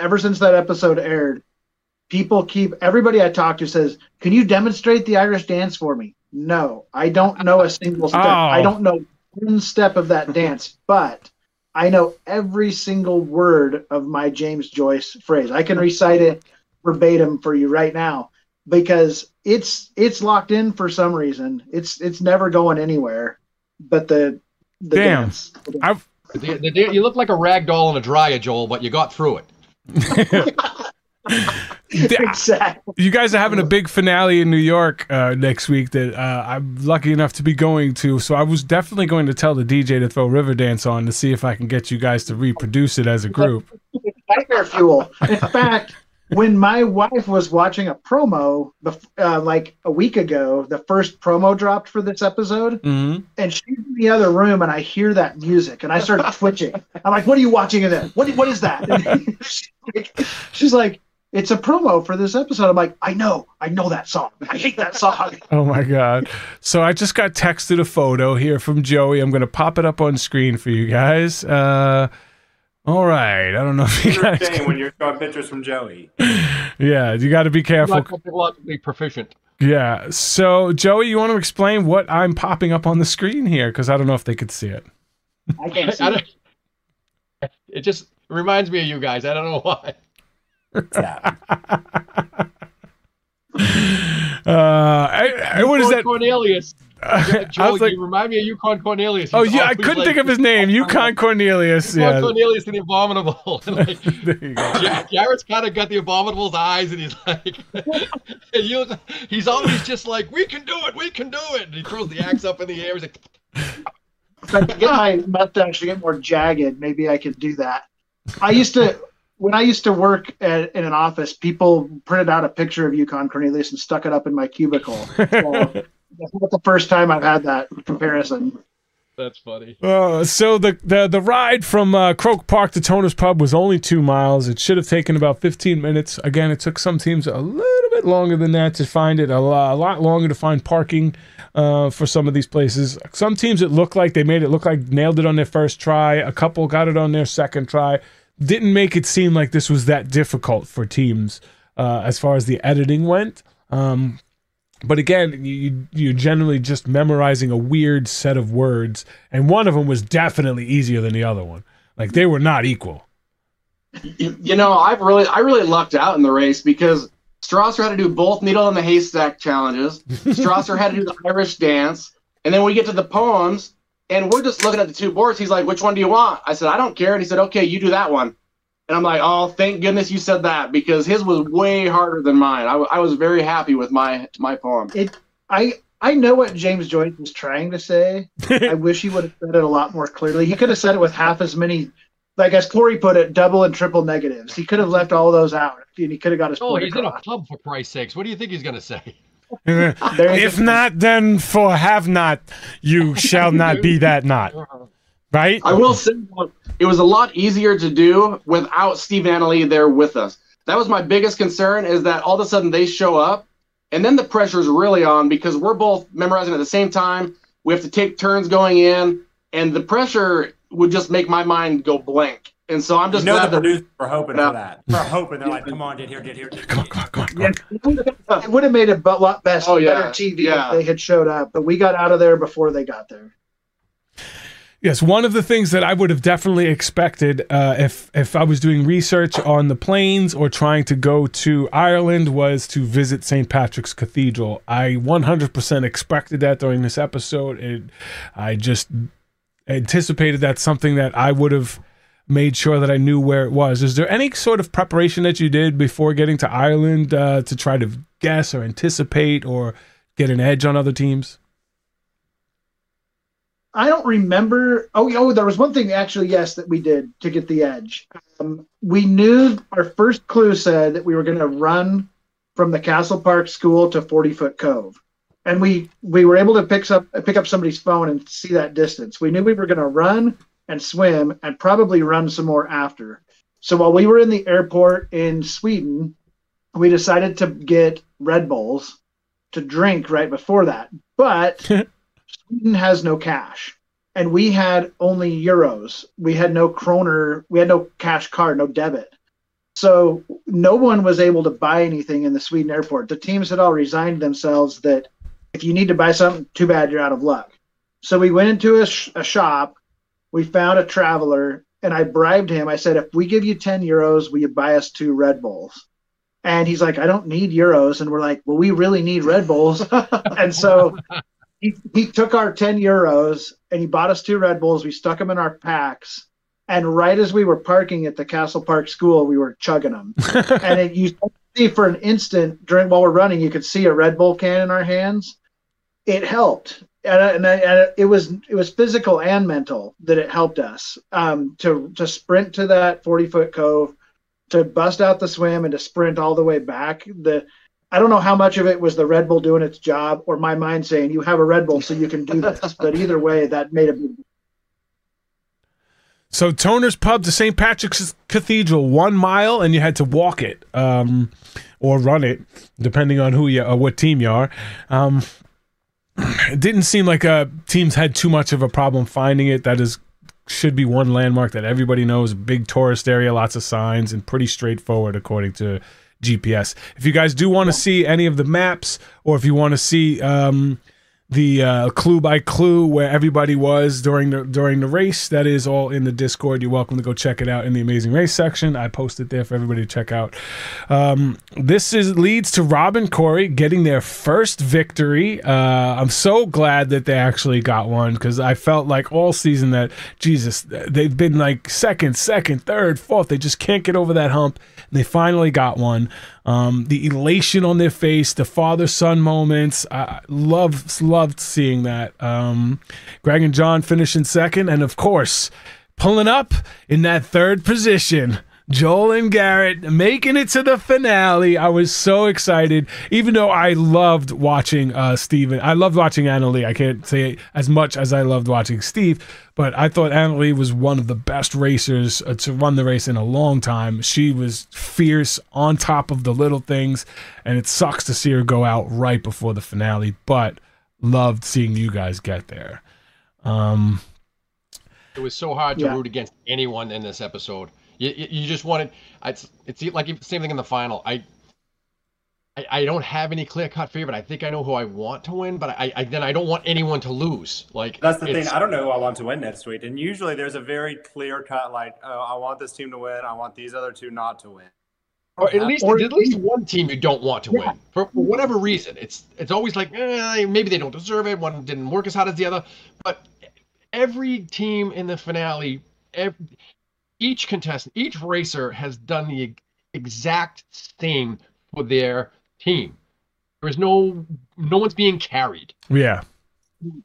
Ever since that episode aired, people keep everybody I talk to says, "Can you demonstrate the Irish dance for me?" No, I don't know a single step. Oh. I don't know one step of that dance, but I know every single word of my James Joyce phrase. I can recite it verbatim for you right now because it's it's locked in for some reason. It's it's never going anywhere. But the the Damn. dance. I've The- the- the- you look like a rag doll in a dryer, Joel, but you got through it. (laughs) (laughs) exactly. you guys are having a big finale in New York uh, next week that uh, I'm lucky enough to be going to. So I was definitely going to tell the DJ to throw Riverdance on to see if I can get you guys to reproduce it as a group. nightmare fuel. In fact, when my wife was watching a promo uh, like a week ago, the first promo dropped for this episode, hmm and she's in the other room, and I hear that music, and I start twitching. I'm like, "What are you watching in there? What what is that?" (laughs) She's like, "It's a promo for this episode." I'm like, "I know, I know that song. I hate that song." (laughs) Oh my god! So I just got texted a photo here from Joey. I'm going to pop it up on screen for you guys. Uh, all right. I don't know if you guys. saying when you're showing pictures from Joey. (laughs) Yeah, you got to be careful. Not technologically proficient. Yeah. So Joey, you want to explain what I'm popping up on the screen here because I don't know if they could see it. (laughs) I can't see. I it. it just reminds me of you guys. I don't know why. Yeah. (laughs) Uh, I, I, what is that? Cornelius. (laughs) I Joel, was like, you remind me of Yukon Cornelius. oh yeah, I couldn't like- think of his name. (laughs) Yukon Cornelius. Yukon Yeah. Cornelius and the Abominable. like, There you go. Ja- Jared's kind of got the Abominable's eyes, and he's like, and you, he's always just like, "We can do it, we can do it." And he throws the axe up in the air. He's like, If I get my mustache to actually get more jagged, maybe I could do that. I used to when I used to work at, in an office, people printed out a picture of Yukon Cornelius and stuck it up in my cubicle. (laughs) So that's not the first time I've had that comparison. That's funny. Uh, so the, the the ride from uh, Croke Park to Toner's Pub was only two miles. It should have taken about 15 minutes. Again, it took some teams a little bit longer than that to find it. A lot, a lot longer to find parking uh, for some of these places. Some teams it looked like they made it look like nailed it on their first try. A couple got it on their second try. Didn't make it seem like this was that difficult for teams uh, as far as the editing went. Um, but again, you, you're generally just memorizing a weird set of words, and one of them was definitely easier than the other one. Like they were not equal. You, you know, I've really, I really lucked out in the race because Strasser had to do both needle in the haystack challenges. (laughs) Strasser had to do the Irish dance, and then we get to the poems, and we're just looking at the two boards. He's like, "Which one do you want?" I said, "I don't care," and he said, "Okay, you do that one." And I'm like, oh, thank goodness you said that because his was way harder than mine. I, I was very happy with my my poem. It, I, I know what James Joyce was trying to say. (laughs) I wish he would have said it a lot more clearly. He could have said it with half as many, like as Corey put it, double and triple negatives. He could have left all those out, and he could have got his. Oh, point he's in a club for Christ's sakes. What do you think he's gonna say? (laughs) If not, then for have not, you shall not be that not. Right? I will say it was a lot easier to do without Steve Anna Leigh there with us. That was my biggest concern is that all of a sudden they show up and then the pressure's really on because we're both memorizing at the same time. We have to take turns going in and the pressure would just make my mind go blank. And so I'm just You just know glad the that producers are hoping for that. They're hoping. They're like, come on, get here, get here. Get Come on, come on, come on, come on. Yeah, it would have made a lot best, Oh, yeah, better TV yeah. if they had showed up, but we got out of there before they got there. Yes, one of the things that I would have definitely expected uh, if if I was doing research on the plains or trying to go to Ireland was to visit St. Patrick's Cathedral. I 100% expected that during this episode. It, I just anticipated that's something that I would have made sure that I knew where it was. Is there any sort of preparation that you did before getting to Ireland uh, to try to guess or anticipate or get an edge on other teams? I don't remember. Oh, oh, there was one thing actually, yes, that we did to get the edge. Um, we knew our first clue said that we were going to run from the Castle Park School to Forty Foot Cove, and we we were able to pick up pick up somebody's phone and see that distance. We knew we were going to run and swim and probably run some more after. So while we were in the airport in Sweden, we decided to get Red Bulls to drink right before that, but. (laughs) Sweden has no cash, and we had only euros. We had no kroner. We had no cash card, no debit. So no one was able to buy anything in the Sweden airport. The teams had all resigned themselves that if you need to buy something, too bad, you're out of luck. So we went into a, sh- a shop. We found a traveler, and I bribed him. I said, if we give you 10 euros, will you buy us two Red Bulls? And he's like, I don't need euros. And we're like, well, we really need Red Bulls. (laughs) and so he, he took our 10 euros and he bought us two Red Bulls. We stuck them in our packs. And right as we were parking at the Castle Park School, we were chugging them. (laughs) and it, you see for an instant during while we're running, you could see a Red Bull can in our hands. It helped. And, and, and it was it was physical and mental that it helped us um, to to sprint to that 40 foot cove, to bust out the swim and to sprint all the way back. The I don't know how much of it was the Red Bull doing its job or my mind saying you have a Red Bull so you can do this. (laughs) but either way, that made a big So Toner's Pub to St. Patrick's Cathedral, one mile, and you had to walk it um, or run it, depending on who you or what team you are. Um, it (sighs) didn't seem like uh, teams had too much of a problem finding it. That is should be one landmark that everybody knows. Big tourist area, lots of signs, and pretty straightforward according to GPS. If you guys do want to see any of the maps, or if you want to see um, the uh, clue by clue where everybody was during the during the race, that is all in the Discord. You're welcome to go check it out in the Amazing Race section. I posted there for everybody to check out. Um, this is leads to Rob and Corey getting their first victory. Uh, I'm so glad that they actually got one because I felt like all season that Jesus, they've been like second, second, third, fourth. They just can't get over that hump. And they finally got one. Um, the elation on their face, the father son moments. I loved loved seeing that. Um, Greg and John finishing second, and of course, pulling up in that third position. Joel and Garrett making it to the finale. I was so excited, even though I loved watching uh, Steven. I loved watching Anna Leigh. I can't say as much as I loved watching Steve, but I thought Anna Leigh was one of the best racers uh, to run the race in a long time. She was fierce on top of the little things, and it sucks to see her go out right before the finale, but loved seeing you guys get there. Um, it was so hard to Yeah. root against anyone in this episode. You, you, you just wanted. It's it's like same thing in the final. I. I, I don't have any clear cut favorite. I think I know who I want to win, but I, I then I don't want anyone to lose. Like That's the thing. I don't know who I want to win next week. And usually there's a very clear cut, like, oh, I want this team to win. I want these other two not to win. or at least Or- at least one team you don't want to Yeah. win for, for whatever reason. It's it's always like eh, maybe they don't deserve it. One didn't work as hard as the other, but every team in the finale, ev each contestant, each racer has done the exact same for their team. There is no no one's being carried. yeah.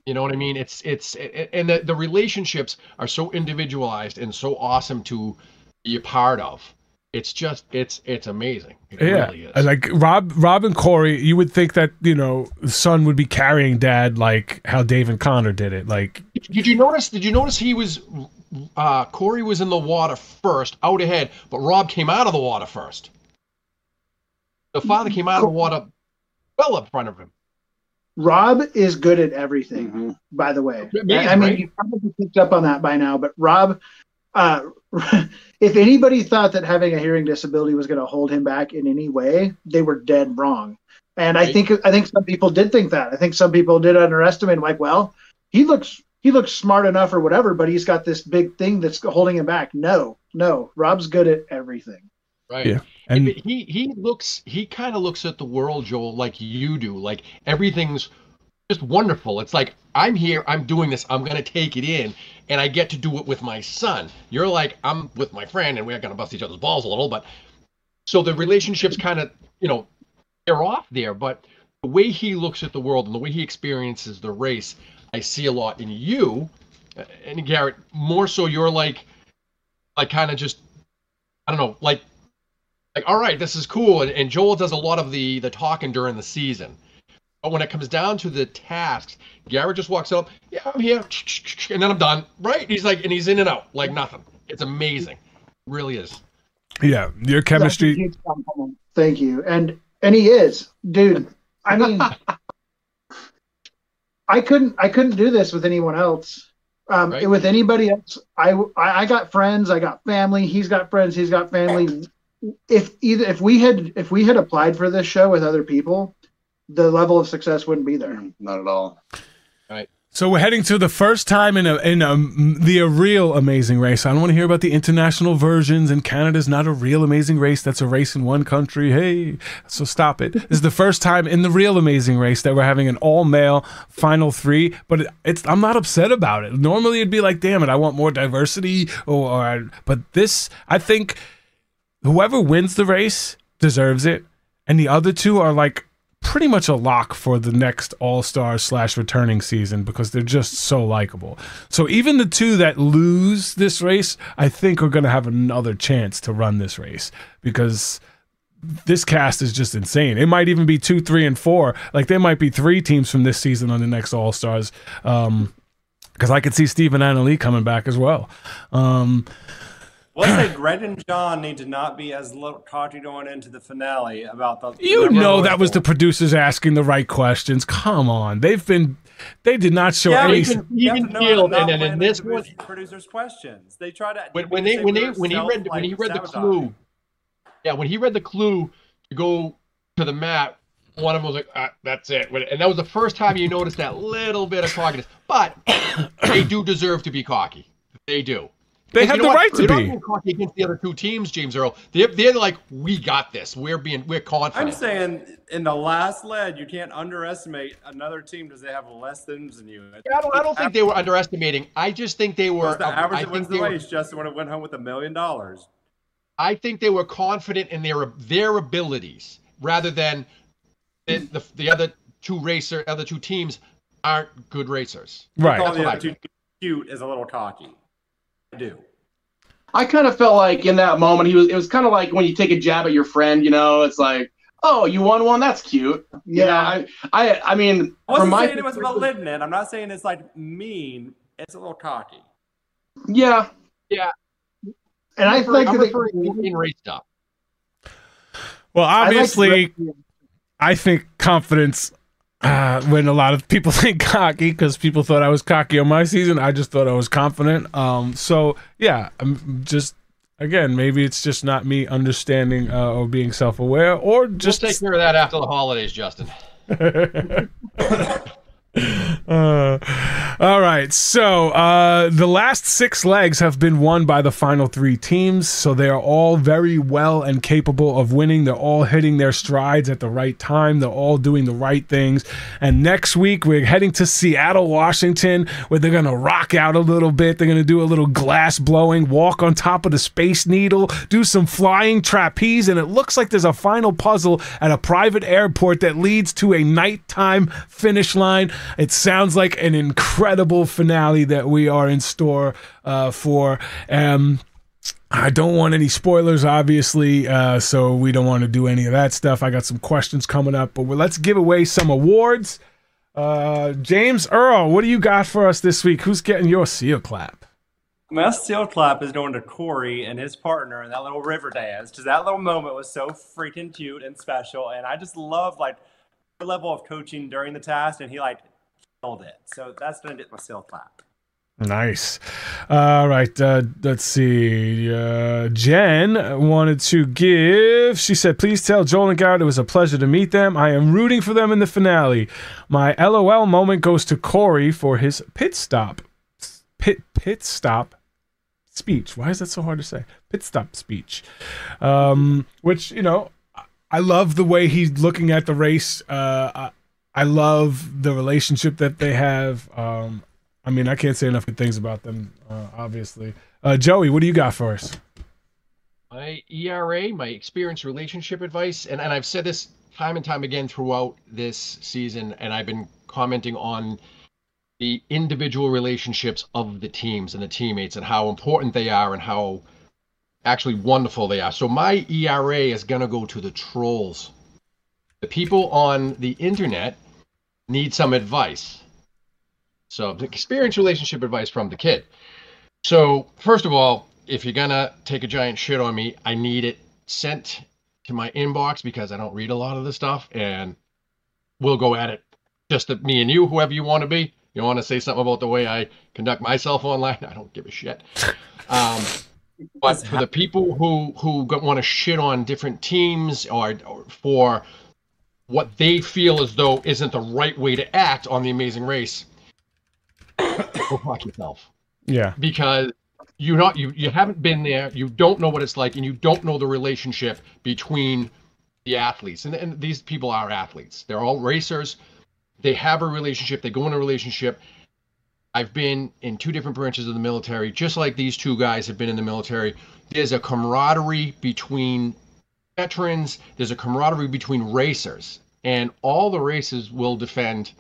You know what I mean? It's it's and the, the relationships are so individualized and so awesome to be a part of. It's just it's it's amazing. It Yeah, really is. Like Rob, Rob and Corey, you would think that you know the son would be carrying dad like how Dave and Connor did it. Like, Did you notice? Did you notice he was? Uh, Corey was in the water first, out ahead, but Rob came out of the water first. The father came out of the water, well up front of him. Rob is good at everything. Mhm. by the way. Amazing, I mean, right? you probably picked up on that by now, but Rob, uh, (laughs) if anybody thought that having a hearing disability was going to hold him back in any way, they were dead wrong. And I think I think some people did think that. I think some people did underestimate. Him, Like, well, he looks he looks smart enough or whatever, but he's got this big thing that's holding him back. No, no, Rob's good at everything. Right. Yeah. and he he looks he kind of looks at the world, Joel, like you do. Like everything's just wonderful. It's like I'm here, I'm doing this, I'm gonna take it in, and I get to do it with my son. You're like I'm with my friend, and we're gonna bust each other's balls a little, but so the relationships kind of you know they're off there. But the way he looks at the world and the way he experiences the race, I see a lot in you, and Garrett. More so, you're like like kind of just I don't know, like like all right this is cool and, and joel does a lot of the the talking during the season but when it comes down to the tasks garrett just walks up yeah i'm here (laughs) and then i'm done right he's like and he's in and out like nothing it's amazing really is yeah, your chemistry. Thank you. And and he is, dude. I mean, (laughs) I couldn't I couldn't do this with anyone else. Um, Right. With anybody else, I, I I got friends, I got family. He's got friends, he's got family. If either if we had if we had applied for this show with other people, the level of success wouldn't be there. Not at all. So we're heading to the first time in a in a the a real amazing race. I don't want to hear about the international versions. And Canada's not a real amazing race. That's a race in one country. Hey, so stop it. This is the first time in the real amazing race that we're having an all male final three. But it, it's I'm not upset about it. Normally it'd be like, damn it, I want more diversity. Or, or but this, I think, whoever wins the race deserves it, and the other two are like pretty much a lock for the next All Star slash returning season because they're just so likable. So even the two that lose this race, I think are going to have another chance to run this race because this cast is just insane. It might even be two, three, and four. Like there might be three teams from this season on the next All Stars. Um, because I could see Stephen and Anna Leigh coming back as well. Um, Let's say Greg and John need to not be as little cocky going into the finale about the. You know that was the producers asking the right questions. Come on, they've been, they did not show Yeah, any. you Even- You have even to know how to Field, not and then in this the one- producers' questions. They try to when, when they they when they when he self, read when he like, read the clue yeah when he read the clue to go to the map one of them was like ah, that's it and that was the first time you noticed that little bit of cockiness but they do deserve to be cocky they do They And have you the what? right to They're not be. being cocky against the other two teams James Earl they're, they're like we got this we're being we're confident I'm saying in the last lead, you can't underestimate another team because they have less thins than you. I don't, I don't think they were underestimating I just think they were What's the average I that wins think the they were, race. Justin would have went home with a million dollars. I think they were confident in their their abilities rather than the, the, the other two racer other two teams aren't good racers. Right. Call That's the what other I two cute is a little cocky. I do. I kind of felt like in that moment he was. It was kind of like when you take a jab at your friend. You know, it's like, oh, you won one. That's cute. Yeah. You know, I, I, I mean, I wasn't from my saying it was malignant. I'm not saying it's like mean. It's a little cocky. yeah, Yeah. And I I'm think that referring to in race stuff. Well, I like obviously, I think confidence. Uh, when a lot of people (laughs) think cocky because people thought I was cocky on my season, I just thought I was confident. Um, so yeah, I'm just again maybe it's just not me understanding uh, or being self aware or Just just take care of that after the holidays, Justin. (laughs) Uh, all right. So uh, the last six legs have been won by the final three teams. So they are all very well and capable of winning. They're all hitting their strides at the right time. They're all doing the right things. And next week, we're heading to Seattle, Washington, where they're going to rock out a little bit. They're going to do a little glass blowing, walk on top of the Space Needle, do some flying trapeze. And it looks like there's a final puzzle at a private airport that leads to a nighttime finish line. It sounds like an incredible finale that we are in store uh, for. Um, I don't want any spoilers, obviously, uh, so we don't want to do any of that stuff. I got some questions coming up, but let's give away some awards. Uh, James Earl, what do you got for us this week? Who's getting your seal clap? My seal clap is going to Corey and his partner and that little river dance because that little moment was so freaking cute and special, and I just love like the level of coaching during the task, and he like killed it. So that's gonna get my seal clap. Nice. All right. Uh, let's see. Uh, Jen wanted to give. She said, "Please tell Joel and Garrett it was a pleasure to meet them. I am rooting for them in the finale. My LOL moment goes to Corey for his pit stop. Pit pit stop speech. Why is that so hard to say? Pit stop speech. Um, which you know, I love the way he's looking at the race. Uh, I, love the relationship that they have. Um, I mean, I can't say enough good things about them. Uh, obviously, uh, Joey, what do you got for us? My ERA, my experience relationship advice, and, and I've said this time and time again throughout this season, and I've been commenting on the individual relationships of the teams and the teammates and how important they are and how actually wonderful they are. So my ERA is going to go to the trolls. The people on the internet need some advice. So the experience relationship advice from the kid. So first of all, if you're gonna take a giant shit on me, I need it sent to my inbox because I don't read a lot of this stuff, and we'll go at it. Just the, me and you, whoever you want to be. You want to say something about the way I conduct myself online? I don't give a shit. (laughs) Um, but for the people who who want to shit on different teams or, or for what they feel as though isn't the right way to act on the Amazing Race, (coughs) go fuck yourself. Yeah, because you not you you haven't been there you don't know what it's like and you don't know the relationship between the athletes. And, and these people are athletes. They're all racers. They have a relationship. They go in a relationship. I've been in two different branches of the military. Just like these two guys have been in the military there's a camaraderie between veterans there's a camaraderie between racers and all the races will defend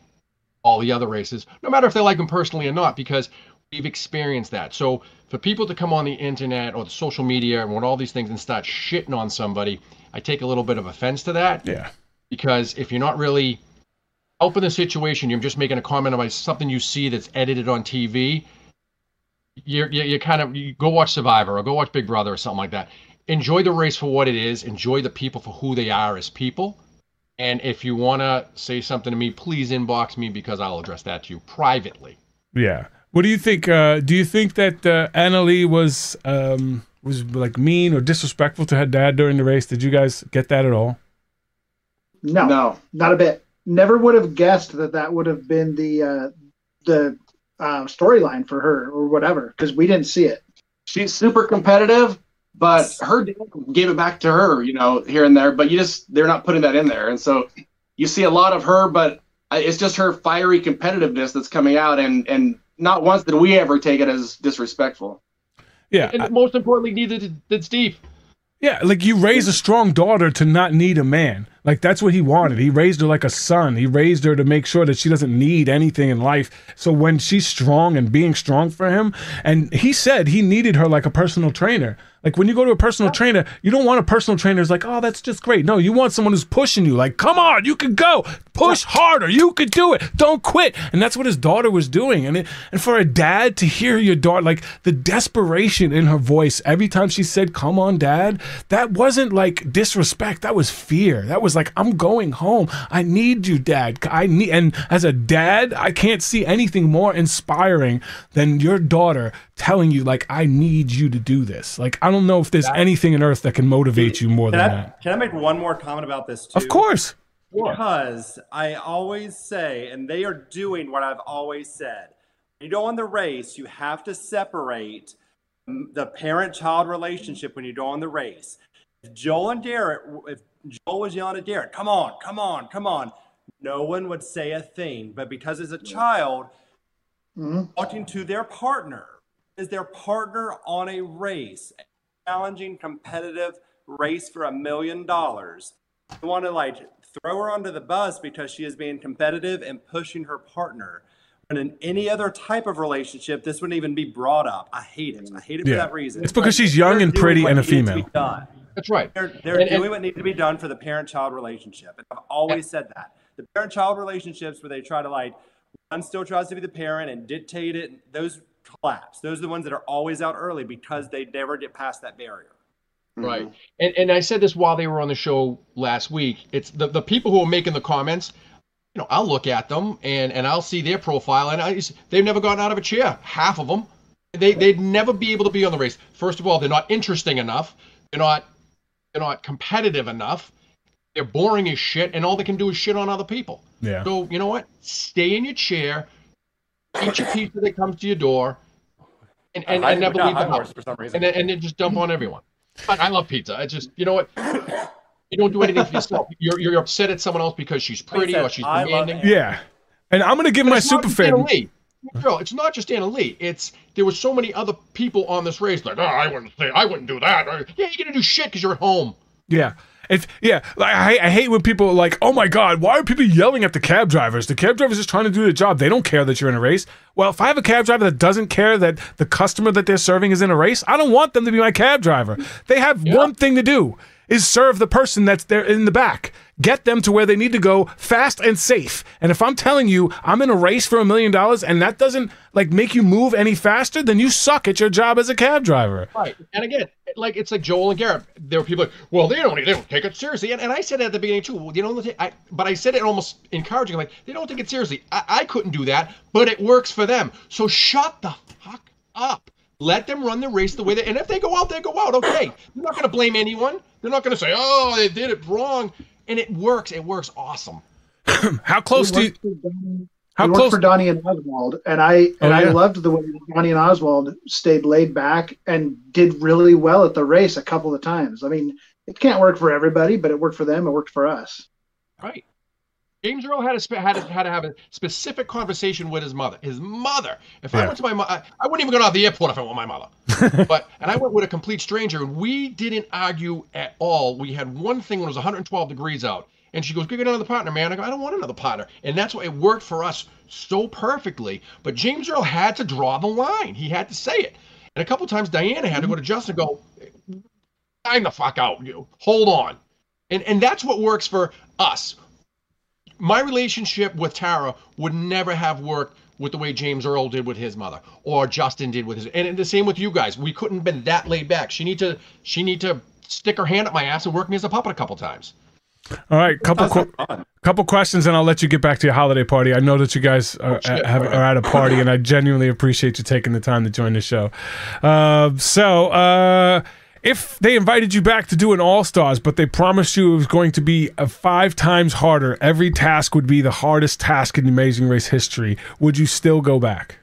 all the other races no matter if they like them personally or not because we've experienced that. So for people to come on the internet or the social media and want all these things and start shitting on somebody, I take a little bit of offense to that yeah, because if you're not really helping the situation, you're just making a comment about something you see that's edited on TV. You're you're, kind of you go watch Survivor or go watch Big Brother or something like that. Enjoy the race for what it is. Enjoy the people for who they are as people. And if you want to say something to me, please inbox me because I'll address that to you privately. yeah. What do you think? Uh, do you think that uh, Anna Leigh was um, was like mean or disrespectful to her dad during the race? Did you guys get that at all? No, no. not a bit. Never would have guessed that that would have been the uh, the uh, storyline for her or whatever because we didn't see it. she's super competitive, but her dad gave it back to her, you know, here and there. But you just they're not putting that in there, and so you see a lot of her, but it's just her fiery competitiveness that's coming out, and and not once did we ever take it as disrespectful. Yeah, And I- most importantly, neither did, did Steve. yeah. Like you raise a strong daughter to not need a man. Like that's what he wanted. He raised her like a son. He raised her to make sure that she doesn't need anything in life. So when she's strong and being strong for him, and he said he needed her like a personal trainer. Like when you go to a personal trainer, you don't want a personal trainer who's like, oh, that's just great. No, you want someone who's pushing you, like, come on, you can go, push harder, you can do it, don't quit. And that's what his daughter was doing. And it, and for a dad to hear your daughter, like the desperation in her voice every time she said, come on, dad, that wasn't like disrespect. That was fear. That was like, I'm going home. I need you, dad. I need, and as a dad, I can't see anything more inspiring than your daughter telling you, like, I need you to do this. Like, I don't know if there's That- anything on earth that can motivate you more than I, that. can I make one more comment about this too? Of course. Because I always say, and they are doing what I've always said. When you go on the race, you have to separate the parent-child relationship when you go on the race. If Joel and Garrett, if Joel was yelling at Garrett, "Come on, come on, come on," no one would say a thing. But because as a child, Mhm. talking to their partner is their partner on a race, a challenging, competitive race for a million dollars. They want to like throw her under the bus because she is being competitive and pushing her partner. When in any other type of relationship, this wouldn't even be brought up. I hate it. I hate it Yeah. for that reason. It's because she's young and pretty and a needs to be female. That's right. They're, they're And- and- doing what needs to be done for the parent-child relationship. And I've always said that. The parent-child relationships where they try to like, one still tries to be the parent and dictate it, those collapse. Those are the ones that are always out early because they never get past that barrier. Right. And and I said this while they were on the show last week. It's the, the people who are making the comments, you know, I'll look at them and, and I'll see their profile and I they've never gotten out of a chair. Half of them. They they'd never be able to be on the race. First of all, they're not interesting enough. They're not they're not competitive enough. They're boring as shit, and all they can do is shit on other people. Yeah. So you know what? Stay in your chair, eat your pizza that comes to your door, and and, and never leave the house for some reason. and then, and then just dump on everyone. But I love pizza. I just, you know what? You don't do anything for yourself. You're, you're upset at someone else because she's pretty or she's demanding. Yeah. And I'm gonna give But my it's super fan. Girl, it's not just Anna Leigh. It's there were so many other people on this race. Like, oh, I wouldn't say, I wouldn't do that. Or, yeah, you're gonna do shit because you're at home. Yeah. If yeah, like, I, hate- I hate when people are like, oh my god, why are people yelling at the cab drivers? The cab drivers just trying to do their job. They don't care that you're in a race. Well, if I have a cab driver that doesn't care that the customer that they're serving is in a race, I don't want them to be my cab driver. They have one thing to do is serve the person that's there in the back. Get them to where they need to go fast and safe. And if I'm telling you I'm in a race for a million dollars and that doesn't like make you move any faster, then you suck at your job as a cab driver. Right. And again, like it's like Joel and Garrett. There were people like, well, they don't, they don't take it seriously. And, and I said at the beginning too. You know, I, but I said it almost encouraging, like they don't take it seriously. I, I couldn't do that, but it works for them. So shut the fuck up. Let them run the race the way they. And if they go out, they go out. Okay. They're not going to blame anyone. They're not going to say, oh, they did it wrong. And it works. It works awesome. (clears throat) How close do you worked for Donnie- how worked close for Donnie and Oswald, and I oh, and Oh, I loved the way Donnie and Oswald stayed laid back and did really well at the race a couple of times. I mean, it can't work for everybody, but it worked for them. It worked for us. Right. James Earl had to had to, had to have a specific conversation with his mother. His mother. If I went to my mother, I, I wouldn't even go to the airport if I went want my mother. (laughs) but and I went with a complete stranger, and we didn't argue at all. We had one thing when it was 112 degrees out, and she goes, "Go get another partner, man." I go, "I don't want another partner," and that's why it worked for us so perfectly. But James Earl had to draw the line. He had to say it, and a couple times Diana had to go to Justin and go, "Time the fuck out, you hold on," and and that's what works for us my relationship with Tara would never have worked with the way James Earl did with his mother or Justin did with his and the same with you guys. We couldn't have been that laid back. She need to she need to stick her hand up my ass and work me as a puppet a couple times. All right, couple qu- couple questions, and I'll let you get back to your holiday party. I know that you guys are, shit. have, are at a party, and I genuinely appreciate you taking the time to join the show. Uh, so, uh, if they invited you back to do an All Stars, but they promised you it was going to be a five times harder, every task would be the hardest task in the Amazing Race history, would you still go back?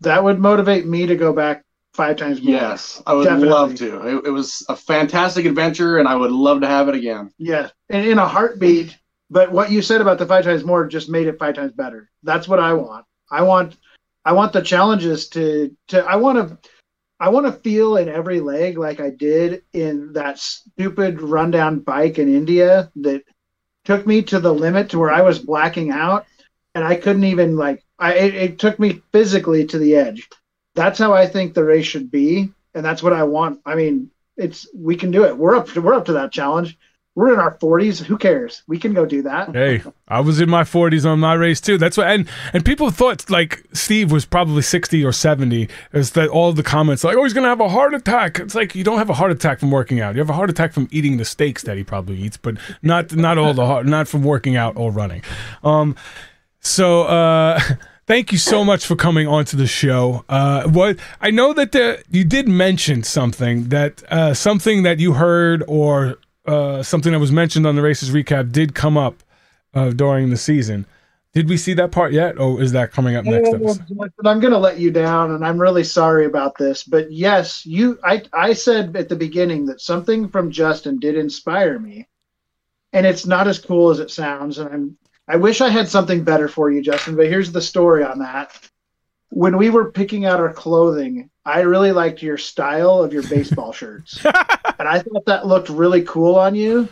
That would motivate me to go back five times more. Yes, I would Definitely. love to. It, it was a fantastic adventure, and I would love to have it again. Yeah, and in a heartbeat. But what you said about the five times more just made it five times better. That's what I want. I want, I want the challenges to to. I want to. I want to feel in every leg like I did in that stupid rundown bike in India that took me to the limit to where I was blacking out and I couldn't even like I it, it took me physically to the edge. That's how I think the race should be, and that's what I want. I mean, it's we can do it. We're up to, we're up to that challenge. We're in our 40s. Who cares? We can go do that. Hey, I was in my 40s on my race too. That's what, and and people thought like Steve was probably 60 or 70. Is that all the comments like, oh, he's gonna have a heart attack? It's like you don't have a heart attack from working out. You have a heart attack from eating the steaks that he probably eats, but not not all the heart, not from working out or running. Um, so uh, (laughs) thank you so much for coming onto the show. Uh, what I know that the, you did mention something that uh, something that you heard or uh, something that was mentioned on the Racers Recap did come up uh, during the season. Did we see that part yet, or is that coming up next episode? I'm going to let you down, and I'm really sorry about this. But yes, you, I, I said at the beginning that something from Justin did inspire me, and it's not as cool as it sounds. And I'm, I wish I had something better for you, Justin. But here's the story on that. When we were picking out our clothing, I really liked your style of your baseball (laughs) shirts. and I thought that looked really cool on you.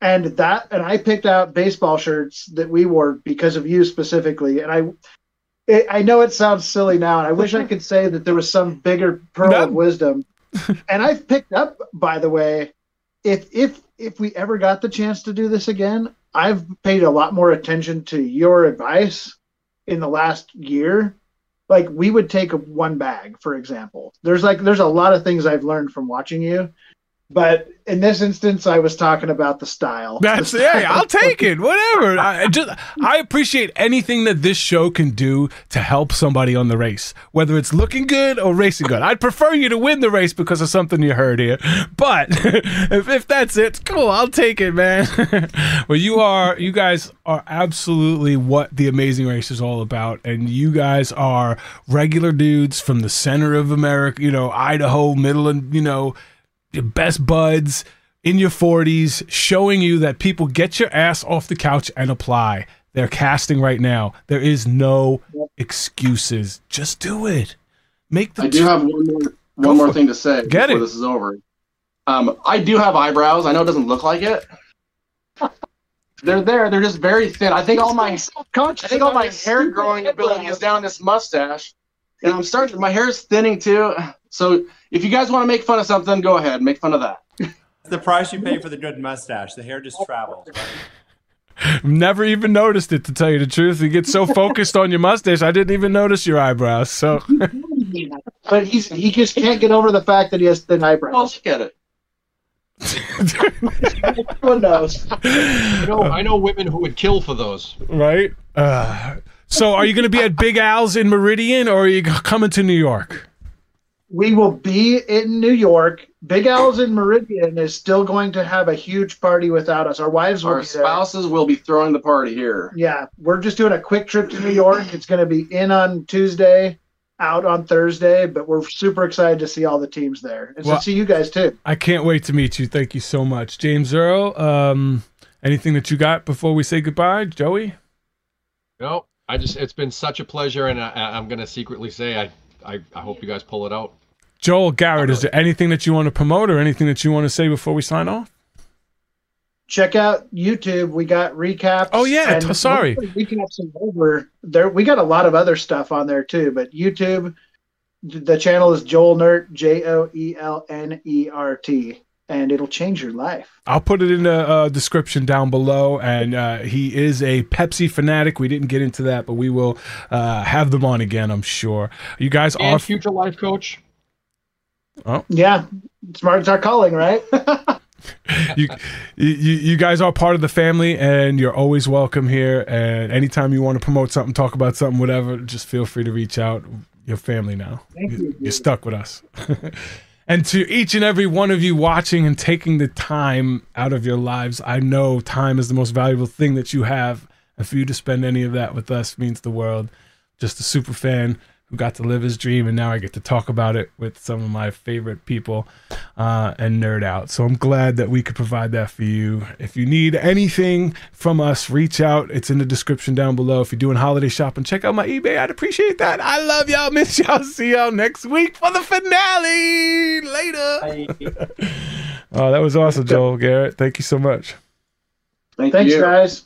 And that and I picked out baseball shirts that we wore because of you specifically. And I it, I know it sounds silly now, and I wish I could say that there was some bigger pearl No. of wisdom. (laughs) and I've picked up, by the way, if if if we ever got the chance to do this again, I've paid a lot more attention to your advice in the last year. Like we would take one bag, for example. There's like there's a lot of things I've learned from watching you. But in this instance, I was talking about the style. That's The yeah. I'll take it. Whatever. I I just I appreciate anything that this show can do to help somebody on the race, whether it's looking good or racing good. I'd prefer you to win the race because of something you heard here, but (laughs) if, if that's it, cool. I'll take it, man. (laughs) well, you are you guys are absolutely what the Amazing Race is all about, and you guys are regular dudes from the center of America. You know, Idaho, middle, and you know your best buds in your 40s showing you that people get your ass off the couch and apply. They're casting right now. There is no excuses. Just do it. Make the I do have one more one more thing to say Get before it. this is over. Um, I do have eyebrows. I know it doesn't look like it. (laughs) They're there. They're just very thin. I think all my I think all my hair growing ability is down this mustache, and I'm starting. My hair is thinning too. So if you guys want to make fun of something, go ahead, make fun of that. The price you pay for the good mustache. The hair just travels. (laughs) Never even noticed it to tell you the truth. You get so (laughs) focused on your mustache, I didn't even notice your eyebrows. So (laughs) But he's he just can't get over the fact that he has thin Well, eyebrows. look at it. Who knows? I know, I know women who would kill for those. right? Uh, so are you going to be at Big Al's in Meridian or are you coming to New York? We will be in New York. Big Al's in Meridian is still going to have a huge party without us. Our wives will Our be there. spouses will be throwing the party here. Yeah, we're just doing a quick trip to New York. It's going to be in on Tuesday, out on Thursday, but we're super excited to see all the teams there and Well- to see you guys too. I can't wait to meet you. Thank you so much. James Earl, um, anything that you got before we say goodbye? Joey? No, I just it's been such a pleasure, and I, I'm gonna secretly say I, I I hope you guys pull it out. Joel Garrett, is there anything that you want to promote or anything that you want to say before we sign off? Check out YouTube. We got recaps. Oh, yeah, and t- sorry. hopefully recaps and over there. We got a lot of other stuff on there too, but YouTube. The channel is Joel Nert, J O E L N E R T, and it'll change your life. I'll put it in the uh, description down below. And uh, he is a Pepsi fanatic. We didn't get into that, but we will uh, have them on again, I'm sure. You guys are. Future life coach. Oh. Yeah, smart. It's our calling, right? (laughs) you, you you guys are part of the family and you're always welcome here. And anytime you want to promote something talk about something whatever just feel free to reach out. Your family now. Thank you. you're stuck with us. (laughs) And to each and every one of you watching and taking the time out of your lives i know time is the most valuable thing that you have. And for you to spend any of that with us means the world. Just a super fan who got to live his dream, and now I get to talk about it with some of my favorite people uh, and nerd out. So I'm glad that we could provide that for you. If you need anything from us, reach out. It's in the description down below. If you're doing holiday shopping, check out my eBay. I'd appreciate that. I love y'all. (laughs) Miss y'all. See y'all next week for the finale. Later. (laughs) oh, that was awesome, Joel Garrett. Thank you so much. Thank Thanks, you. guys.